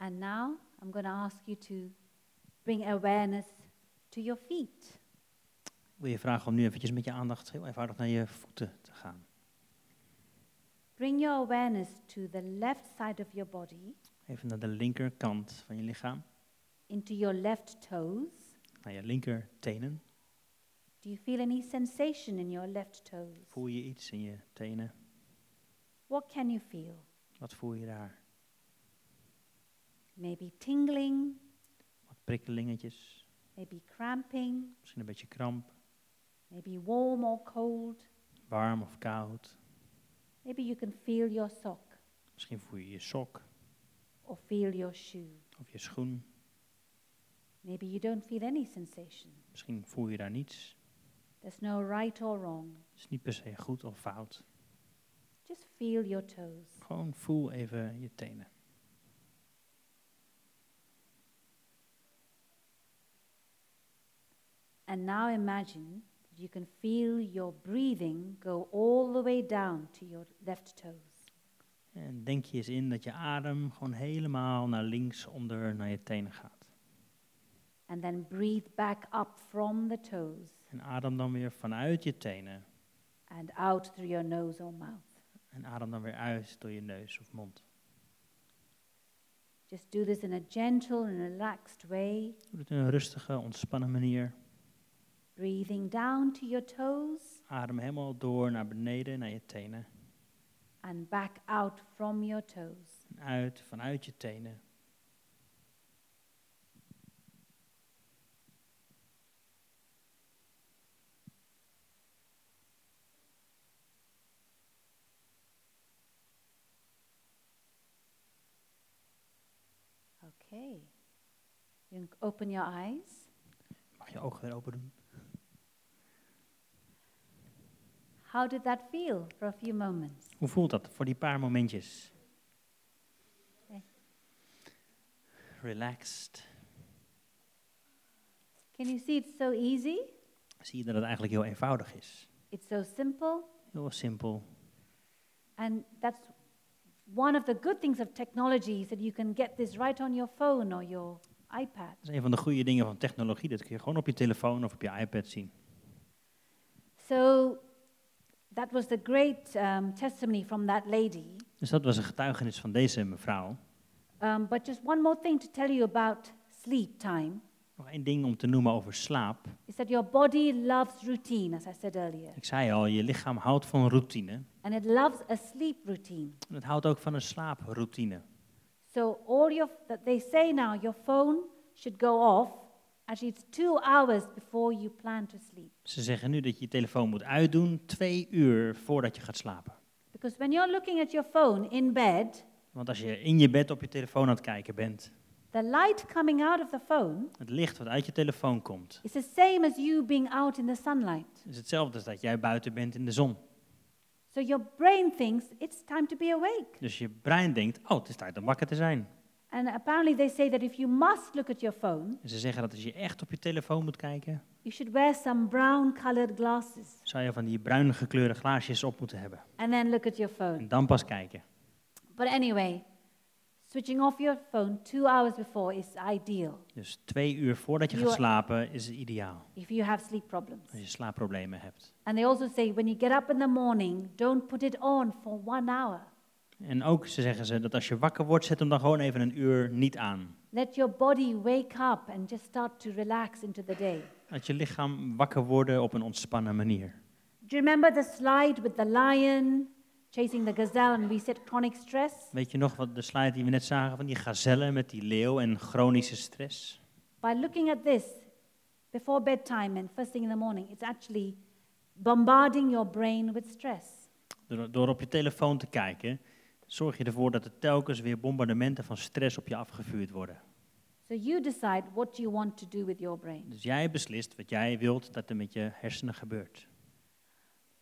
And now I'm going to ask you to bring awareness to your feet. Ik wil je vragen om nu eventjes met je aandacht heel eenvoudig naar je voeten te gaan. Bring your awareness to the left side of your body, Even naar de linkerkant van je lichaam. into your left toes. Naar je linkertenen. Do you feel any sensation in your left toes? Voel je iets in je tenen? What can you feel? Wat voel je daar? Maybe tingling, prikkelingetjes? maybe cramping, Misschien een beetje kramp? maybe warm or cold. Warm of koud? Maybe you can feel your sock Misschien voel je je sok or feel your shoe. of je schoen. Maybe you don't feel any sensation. Misschien voel je daar niets. There's no right or wrong. Het is niet per se goed of fout. Just feel your toes. Gewoon voel even je tenen. And now imagine that you can feel your breathing go all the way down to your left toes. En denk je eens in dat je adem gewoon helemaal naar links onder naar je tenen gaat. And then breathe back up from the toes En adem dan weer vanuit je tenen. and out through your nose or mouth. En adem dan weer uit door je neus of mond. Just do this in a gentle and relaxed way, Doe het in een rustige, ontspannen manier. Breathing down to your toes Adem helemaal door naar beneden, naar je tenen. and back out from your toes. En uit, vanuit je tenen. Okay. You can open your eyes. Mag je ogen weer open doen. How did that feel for a few moments? Hoe voelt dat voor die paar momentjes? Okay. Relaxed. Can you see it's so easy? Zie je dat het eigenlijk heel eenvoudig is. It's so simple. Heel simpel. And that's one of the good things of technology is that you can get this right on your phone or your iPad. Dat is een van de goede dingen van technologie. Dat kun je gewoon op je telefoon of op je iPad zien. So that was the great um, testimony from that lady. Dus dat was een getuigenis van deze mevrouw. Um, but just one more thing to tell you about sleep time Nog één ding om te noemen over slaap. is that your body loves routine, as I said earlier, Ik zei al, je lichaam houdt van routine. and it loves a sleep routine. En het houdt ook van een slaaproutine. So all your that they say now, your phone should go off. Actually, it's two hours before you plan to sleep. Ze zeggen nu dat je je telefoon moet uitdoen twee uur voordat je gaat slapen. Because when you're looking at your phone in bed, Want als je in je bed op je telefoon aan het kijken bent, the light coming out of the phone het licht wat uit je telefoon komt, is the same as you being out in the sunlight. is hetzelfde als dat jij buiten bent in de zon. So your brain thinks it's time to be awake. Dus je brein denkt, oh, het is tijd om wakker te zijn. And apparently they say that if you must look at your phone, En ze zeggen dat als je echt op je telefoon moet kijken, you should wear some brown colored glasses zou je van die bruin gekleurde glaasjes op moeten hebben. and then look at your phone. En dan pas kijken. But anyway, switching off your phone two hours before is ideal Dus twee uur voordat je gaat slapen is ideaal. if you have sleep problems. Als je slaapproblemen hebt. And they also say when you get up in the morning, don't put it on for one hour. En ook ze zeggen ze dat als je wakker wordt, zet hem dan gewoon even een uur niet aan. Let your body wake up and just start to relax into the day. Laat je lichaam wakker worden op een ontspannen manier. Do you remember the slide with the lion chasing the gazelle and we said chronic stress? Weet je nog wat de slide die we net zagen van die gazellen met die leeuw en chronische stress? By looking at this before bedtime and first thing in the morning, it's actually bombarding your brain with stress. Door, door op je telefoon te kijken, zorg je ervoor dat er telkens weer bombardementen van stress op je afgevuurd worden. So you decide what you want to do with your brain. Dus jij beslist wat jij wilt dat er met je hersenen gebeurt.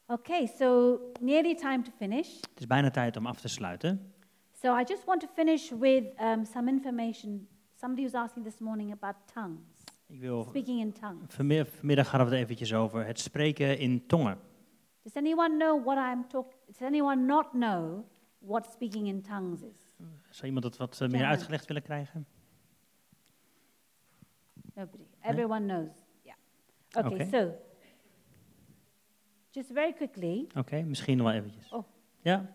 Okay, so nearly time to finish. Het is bijna tijd om af te sluiten. So I just want to finish with um, some information. Somebody was asking this morning about tongues, Ik wil, speaking in tongues. vanmi- vanmiddag hadden we het eventjes over het spreken in tongen. Does anyone know what I'm talking? Does anyone not know what speaking in tongues is? Zou iemand het wat eh, meer uitgelegd willen krijgen? Nobody. Everyone knows. Yeah. Okay, Okay. so just very quickly. Oké, misschien nog wel eventjes. Oh. Ja?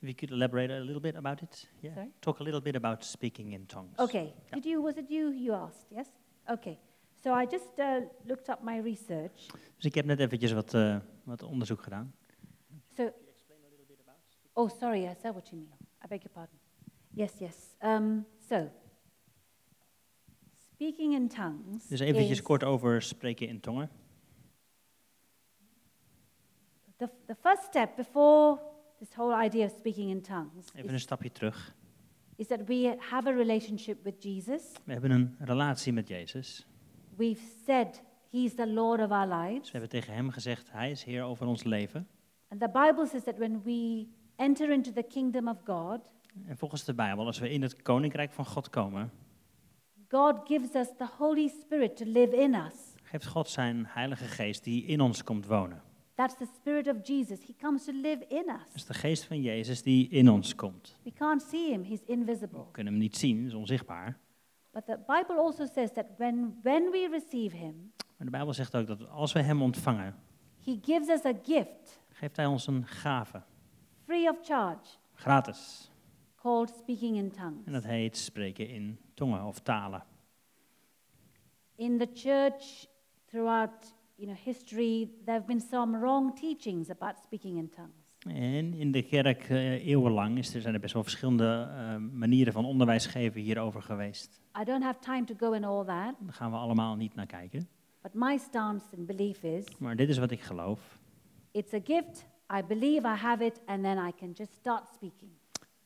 If you could elaborate a little bit about it. Yeah. Sorry? Talk a little bit about speaking in tongues. Okay. Did you? Was it you? You asked? Yes. Okay. So I just uh, looked up my research. Dus ik heb net eventjes wat, eh, wat onderzoek gedaan. So. Oh, sorry. I said what you mean. I beg your pardon. Yes. Yes. Um, so. Speaking in tongues. Dus eventjes kort over spreken in tongen. The, the first step before this whole idea of speaking in tongues Even een stapje terug. is that we have a relationship with Jesus. We hebben een relatie met Jezus. We've said He's the Lord of our Dus lives. we hebben tegen hem gezegd, hij is Heer over ons leven. And the Bible says that when we enter into the kingdom of God, En volgens de Bijbel, als we in het koninkrijk van God komen, God gives us the Holy Spirit to live in us. geeft God zijn heilige geest die in ons komt wonen. That's the Spirit of Jesus. He comes to live in Dat is us. de geest van Jezus die in ons komt. We can't see Him, He's invisible. We kunnen hem niet zien, is onzichtbaar. But the Bible also says that when, when we receive Him, Maar de Bijbel zegt ook dat als we hem ontvangen, He gives us a gift geeft hij ons een gave. Free of charge Gratis. called speaking in tongues. En dat heet spreken in tongen of talen. In the church, throughout you know, history, there have been some wrong teachings about speaking in tongues. En in de kerk eh, eeuwenlang is er, zijn er best wel verschillende eh, manieren van onderwijs geven hierover geweest. I don't have time to go in all that, Daar gaan we allemaal niet naar kijken. but my stance and belief is Maar dit is wat ik geloof. it's a gift, I believe I have it, and then I can just start speaking.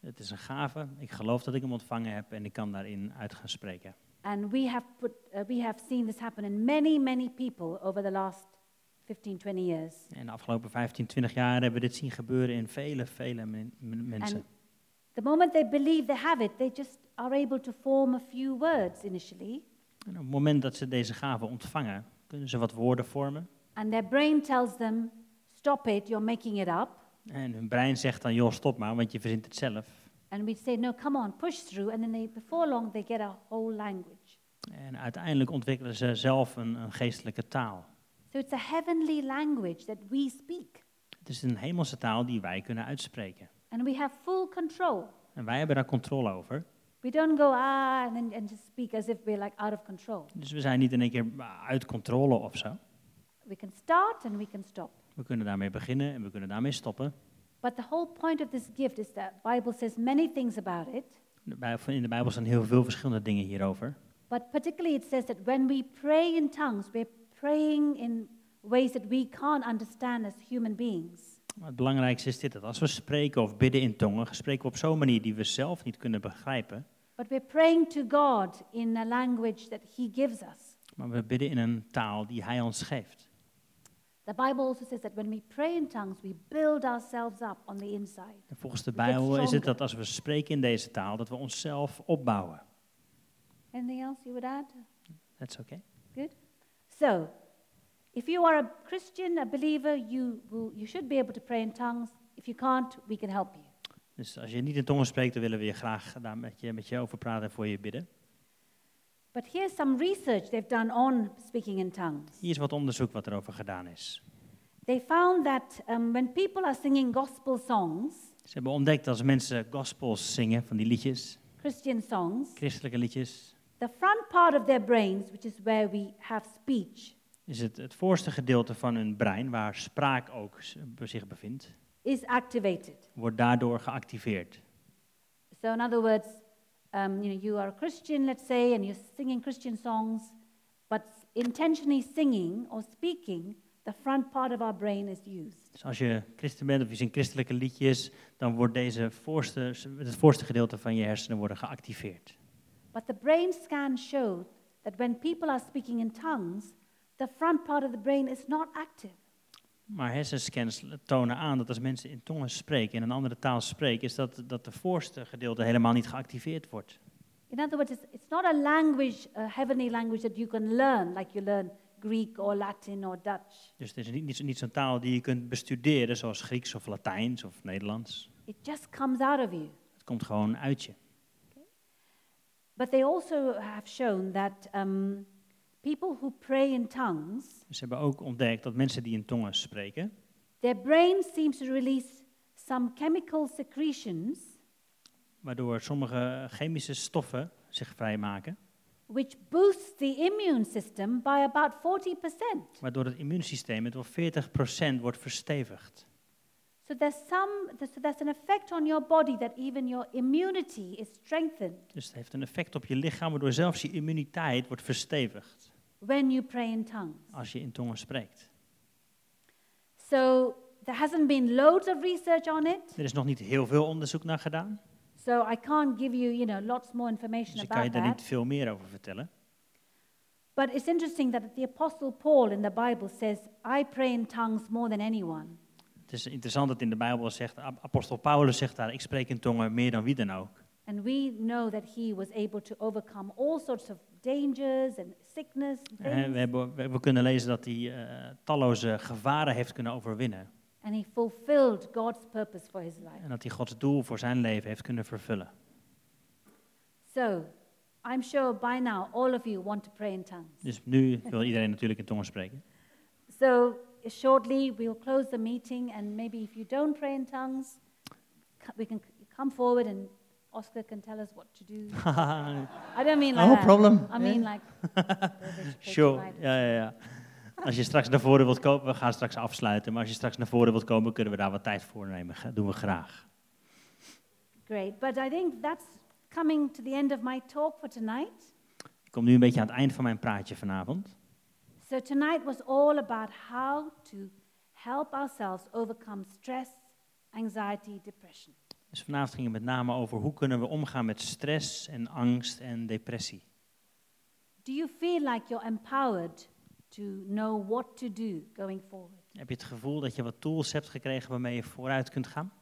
Het is een gave. Ik geloof dat ik hem ontvangen heb en ik kan daarin uit gaan spreken. And we have, put, uh, we have seen this happen in many, many people over the last 15, 20 years. En de afgelopen 15, 20 jaar hebben we dit zien gebeuren in vele, vele men- men- mensen. And the moment they believe they have it, they just are able to form a few words initially, En op het moment dat ze deze gave ontvangen, kunnen ze wat woorden vormen. and their brain tells them, Stop it, you're making it up. En hun brein zegt dan, joh, stop maar, want je verzint het zelf. And we say, No, come on, push through. And then they, before long, they get a whole language. En uiteindelijk ontwikkelen ze zelf een, een geestelijke taal. So it's a heavenly language that we speak, Het is een hemelse taal die wij kunnen uitspreken. and we have full control. En wij hebben daar controle over. We don't go, ah, and, then, and just speak as if we're like out of control. Dus we zijn niet in één keer uit controle of zo. We can start and we can stop. We kunnen daarmee beginnen en we kunnen daarmee stoppen. But the whole point of this gift is that Bible says many things about it, In de Bijbel staan heel veel verschillende dingen hierover. but particularly it says that when we pray in tongues, we're praying in ways that we can't understand as human beings. Maar het belangrijkste is dit, dat als we spreken of bidden in tongen, spreken we op zo'n manier die we zelf niet kunnen begrijpen. But we're praying to God in a language that He gives us. Maar we bidden in een taal die Hij ons geeft. The Bible also says that when we pray in tongues, we build ourselves up on the inside. En volgens de Bijbel is het dat als we spreken in deze taal, dat we onszelf opbouwen. Anything else you would add? Is oké. Good. So, if you are a Christian, a believer, you, will, you should be able to pray in tongues. If you can't, we can help you. Dus als je niet in tongen spreekt, dan willen we je graag daar met je, met je over praten en voor je bidden. But here's some research they've done on speaking in tongues. Hier is wat onderzoek wat erover gedaan is. They found that um, when people are singing gospel songs, Ze hebben ontdekt dat als mensen gospels zingen, van die liedjes, Christian songs, christelijke liedjes, the front part of their brains, which is where we have speech, is het het voorste gedeelte van hun brein, waar spraak ook zich bevindt, is activated. wordt daardoor geactiveerd. So, in other words, um, you know, you are a Christian, let's say, and you're singing Christian songs, but intentionally singing or speaking, the front part of our brain is used. Dus als je christen bent of je zingt christelijke liedjes, dan wordt deze voorste, het voorste gedeelte van je hersenen worden geactiveerd. But the brain scan showed that when people are speaking in tongues, the front part of the brain is not active. Maar hersenscans tonen aan dat als mensen in tongen spreken, in een andere taal spreken, is dat, dat de voorste gedeelte helemaal niet geactiveerd wordt. In other words, it's, it's not a language, a heavenly language that you can learn, like you learn Greek or Latin or Dutch. Dus het is niet, niet, zo- niet zo'n taal die je kunt bestuderen, zoals Grieks of Latijns of Nederlands. It just comes out of you. Het komt gewoon uit je. But they also have shown that um, people who pray in tongues, Dus ze hebben ook ontdekt dat mensen die in tongen spreken, their brain seems to release some chemical secretions waardoor sommige chemische stoffen zich vrijmaken, which boosts the immune system by about 40%. waardoor het immuunsysteem met wel 40% wordt verstevigd. So there's some so there's an effect on your body that even your immunity is strengthened Dus het heeft een effect op je lichaam, waardoor zelfs je immuniteit wordt verstevigd when you pray in tongues. als je in tongen spreekt. So there hasn't been loads of research on it. Er is nog niet heel veel onderzoek naar gedaan, So I can't give you, you know, lots more information dus ik kan je daar niet veel meer over vertellen. But it's interesting that the apostle Paul in the Bible says, "I pray in tongues more than anyone." Het is interessant dat in de Bijbel zegt, ap- apostel Paulus zegt daar, ik spreek in tongen meer dan wie dan ook. And we know that he was able to overcome all sorts of dangers and sickness Eh, we, hebben, we, kunnen lezen dat hij eh, talloze gevaren heeft kunnen overwinnen. And he fulfilled God's purpose for his life. En dat hij Gods doel voor zijn leven heeft kunnen vervullen. So, I'm sure by now all of you want to pray in tongues. Dus nu wil iedereen natuurlijk in tongen spreken. So, shortly we'll close the meeting, and maybe if you don't pray in tongues, we can come forward and Oscar can tell us what to do. [laughs] I don't mean like No that. problem. I mean like. [laughs] Sure, ja, ja, ja. Als je straks naar voren wilt komen, we gaan straks afsluiten, maar als je straks naar voren wilt komen, kunnen we daar wat tijd voor nemen. Ga- doen we graag. Great. But I think that's coming to the end of my talk for tonight. Ik kom nu een beetje aan het eind van mijn praatje vanavond. So tonight was all about how to help ourselves overcome stress, anxiety, depression. Dus vanavond ging het met name over hoe kunnen we omgaan met stress en angst en depressie. Do you feel like you're empowered to know what to do going forward? Heb je het gevoel dat je wat tools hebt gekregen waarmee je vooruit kunt gaan?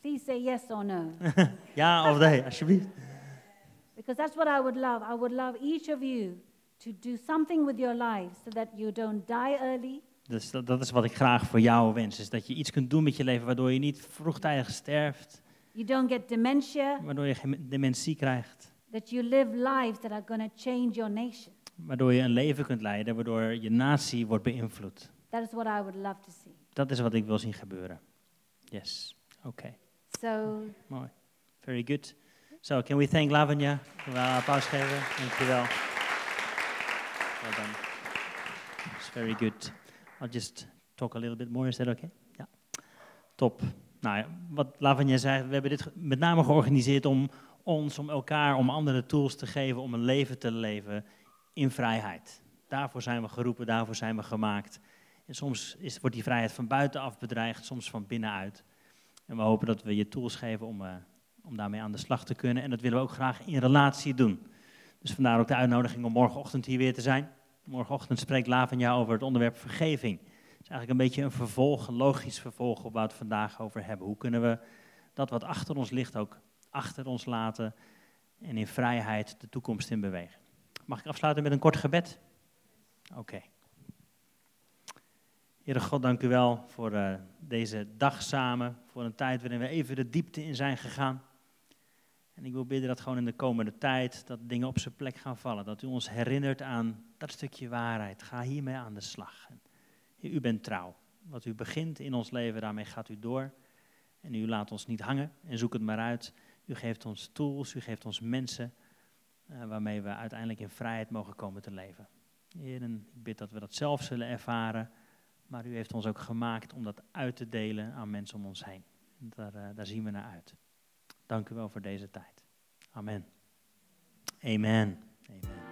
Please say yes or no. [laughs] Ja of nee, alsjeblieft. Because that's what I would love. I would love each of you to do something with your lives so that you don't die early, Dus dat, dat is wat ik graag voor jou wens. Is dat je iets kunt doen met je leven waardoor je niet vroegtijdig sterft. you don't get dementia, Waardoor je geen dementie krijgt. that you live lives that are going to change your nation. Waardoor je een leven kunt leiden waardoor je natie wordt beïnvloed. That is what I would love to see. Dat is wat ik wil zien gebeuren. Yes, oké. So, Mooi. Very good. So, can we thank Lavanya? Kunnen we een applaus geven? Dankjewel. Well done. It's very good. I'll just talk a little bit more. Is that okay? Ja. Top. Nou ja, wat Lavanya zei, we hebben dit met name georganiseerd om ons, om elkaar, om anderen tools te geven om een leven te leven in vrijheid. Daarvoor zijn we geroepen, daarvoor zijn we gemaakt. En soms is, wordt die vrijheid van buitenaf bedreigd, soms van binnenuit. En we hopen dat we je tools geven om, eh, om daarmee aan de slag te kunnen. En dat willen we ook graag in relatie doen. Dus vandaar ook de uitnodiging om morgenochtend hier weer te zijn. Morgenochtend spreekt Lavanya over het onderwerp vergeving. Het is eigenlijk een beetje een vervolg, een logisch vervolg op waar we het vandaag over hebben. Hoe kunnen we dat wat achter ons ligt ook achter ons laten en in vrijheid de toekomst in bewegen. Mag ik afsluiten met een kort gebed? Oké. Heere God, dank u wel voor eh, deze dag samen, voor een tijd waarin we even de diepte in zijn gegaan. En ik wil bidden dat gewoon in de komende tijd dat dingen op zijn plek gaan vallen. Dat u ons herinnert aan dat stukje waarheid. Ga hiermee aan de slag. U bent trouw. Wat u begint in ons leven, daarmee gaat u door. En u laat ons niet hangen en zoek het maar uit. U geeft ons tools, u geeft ons mensen eh, waarmee we uiteindelijk in vrijheid mogen komen te leven. Heer, ik bid dat we dat zelf zullen ervaren. Maar u heeft ons ook gemaakt om dat uit te delen aan mensen om ons heen. En Daar, eh, daar zien we naar uit. Dank u wel voor deze tijd. Amen. Amen. Amen.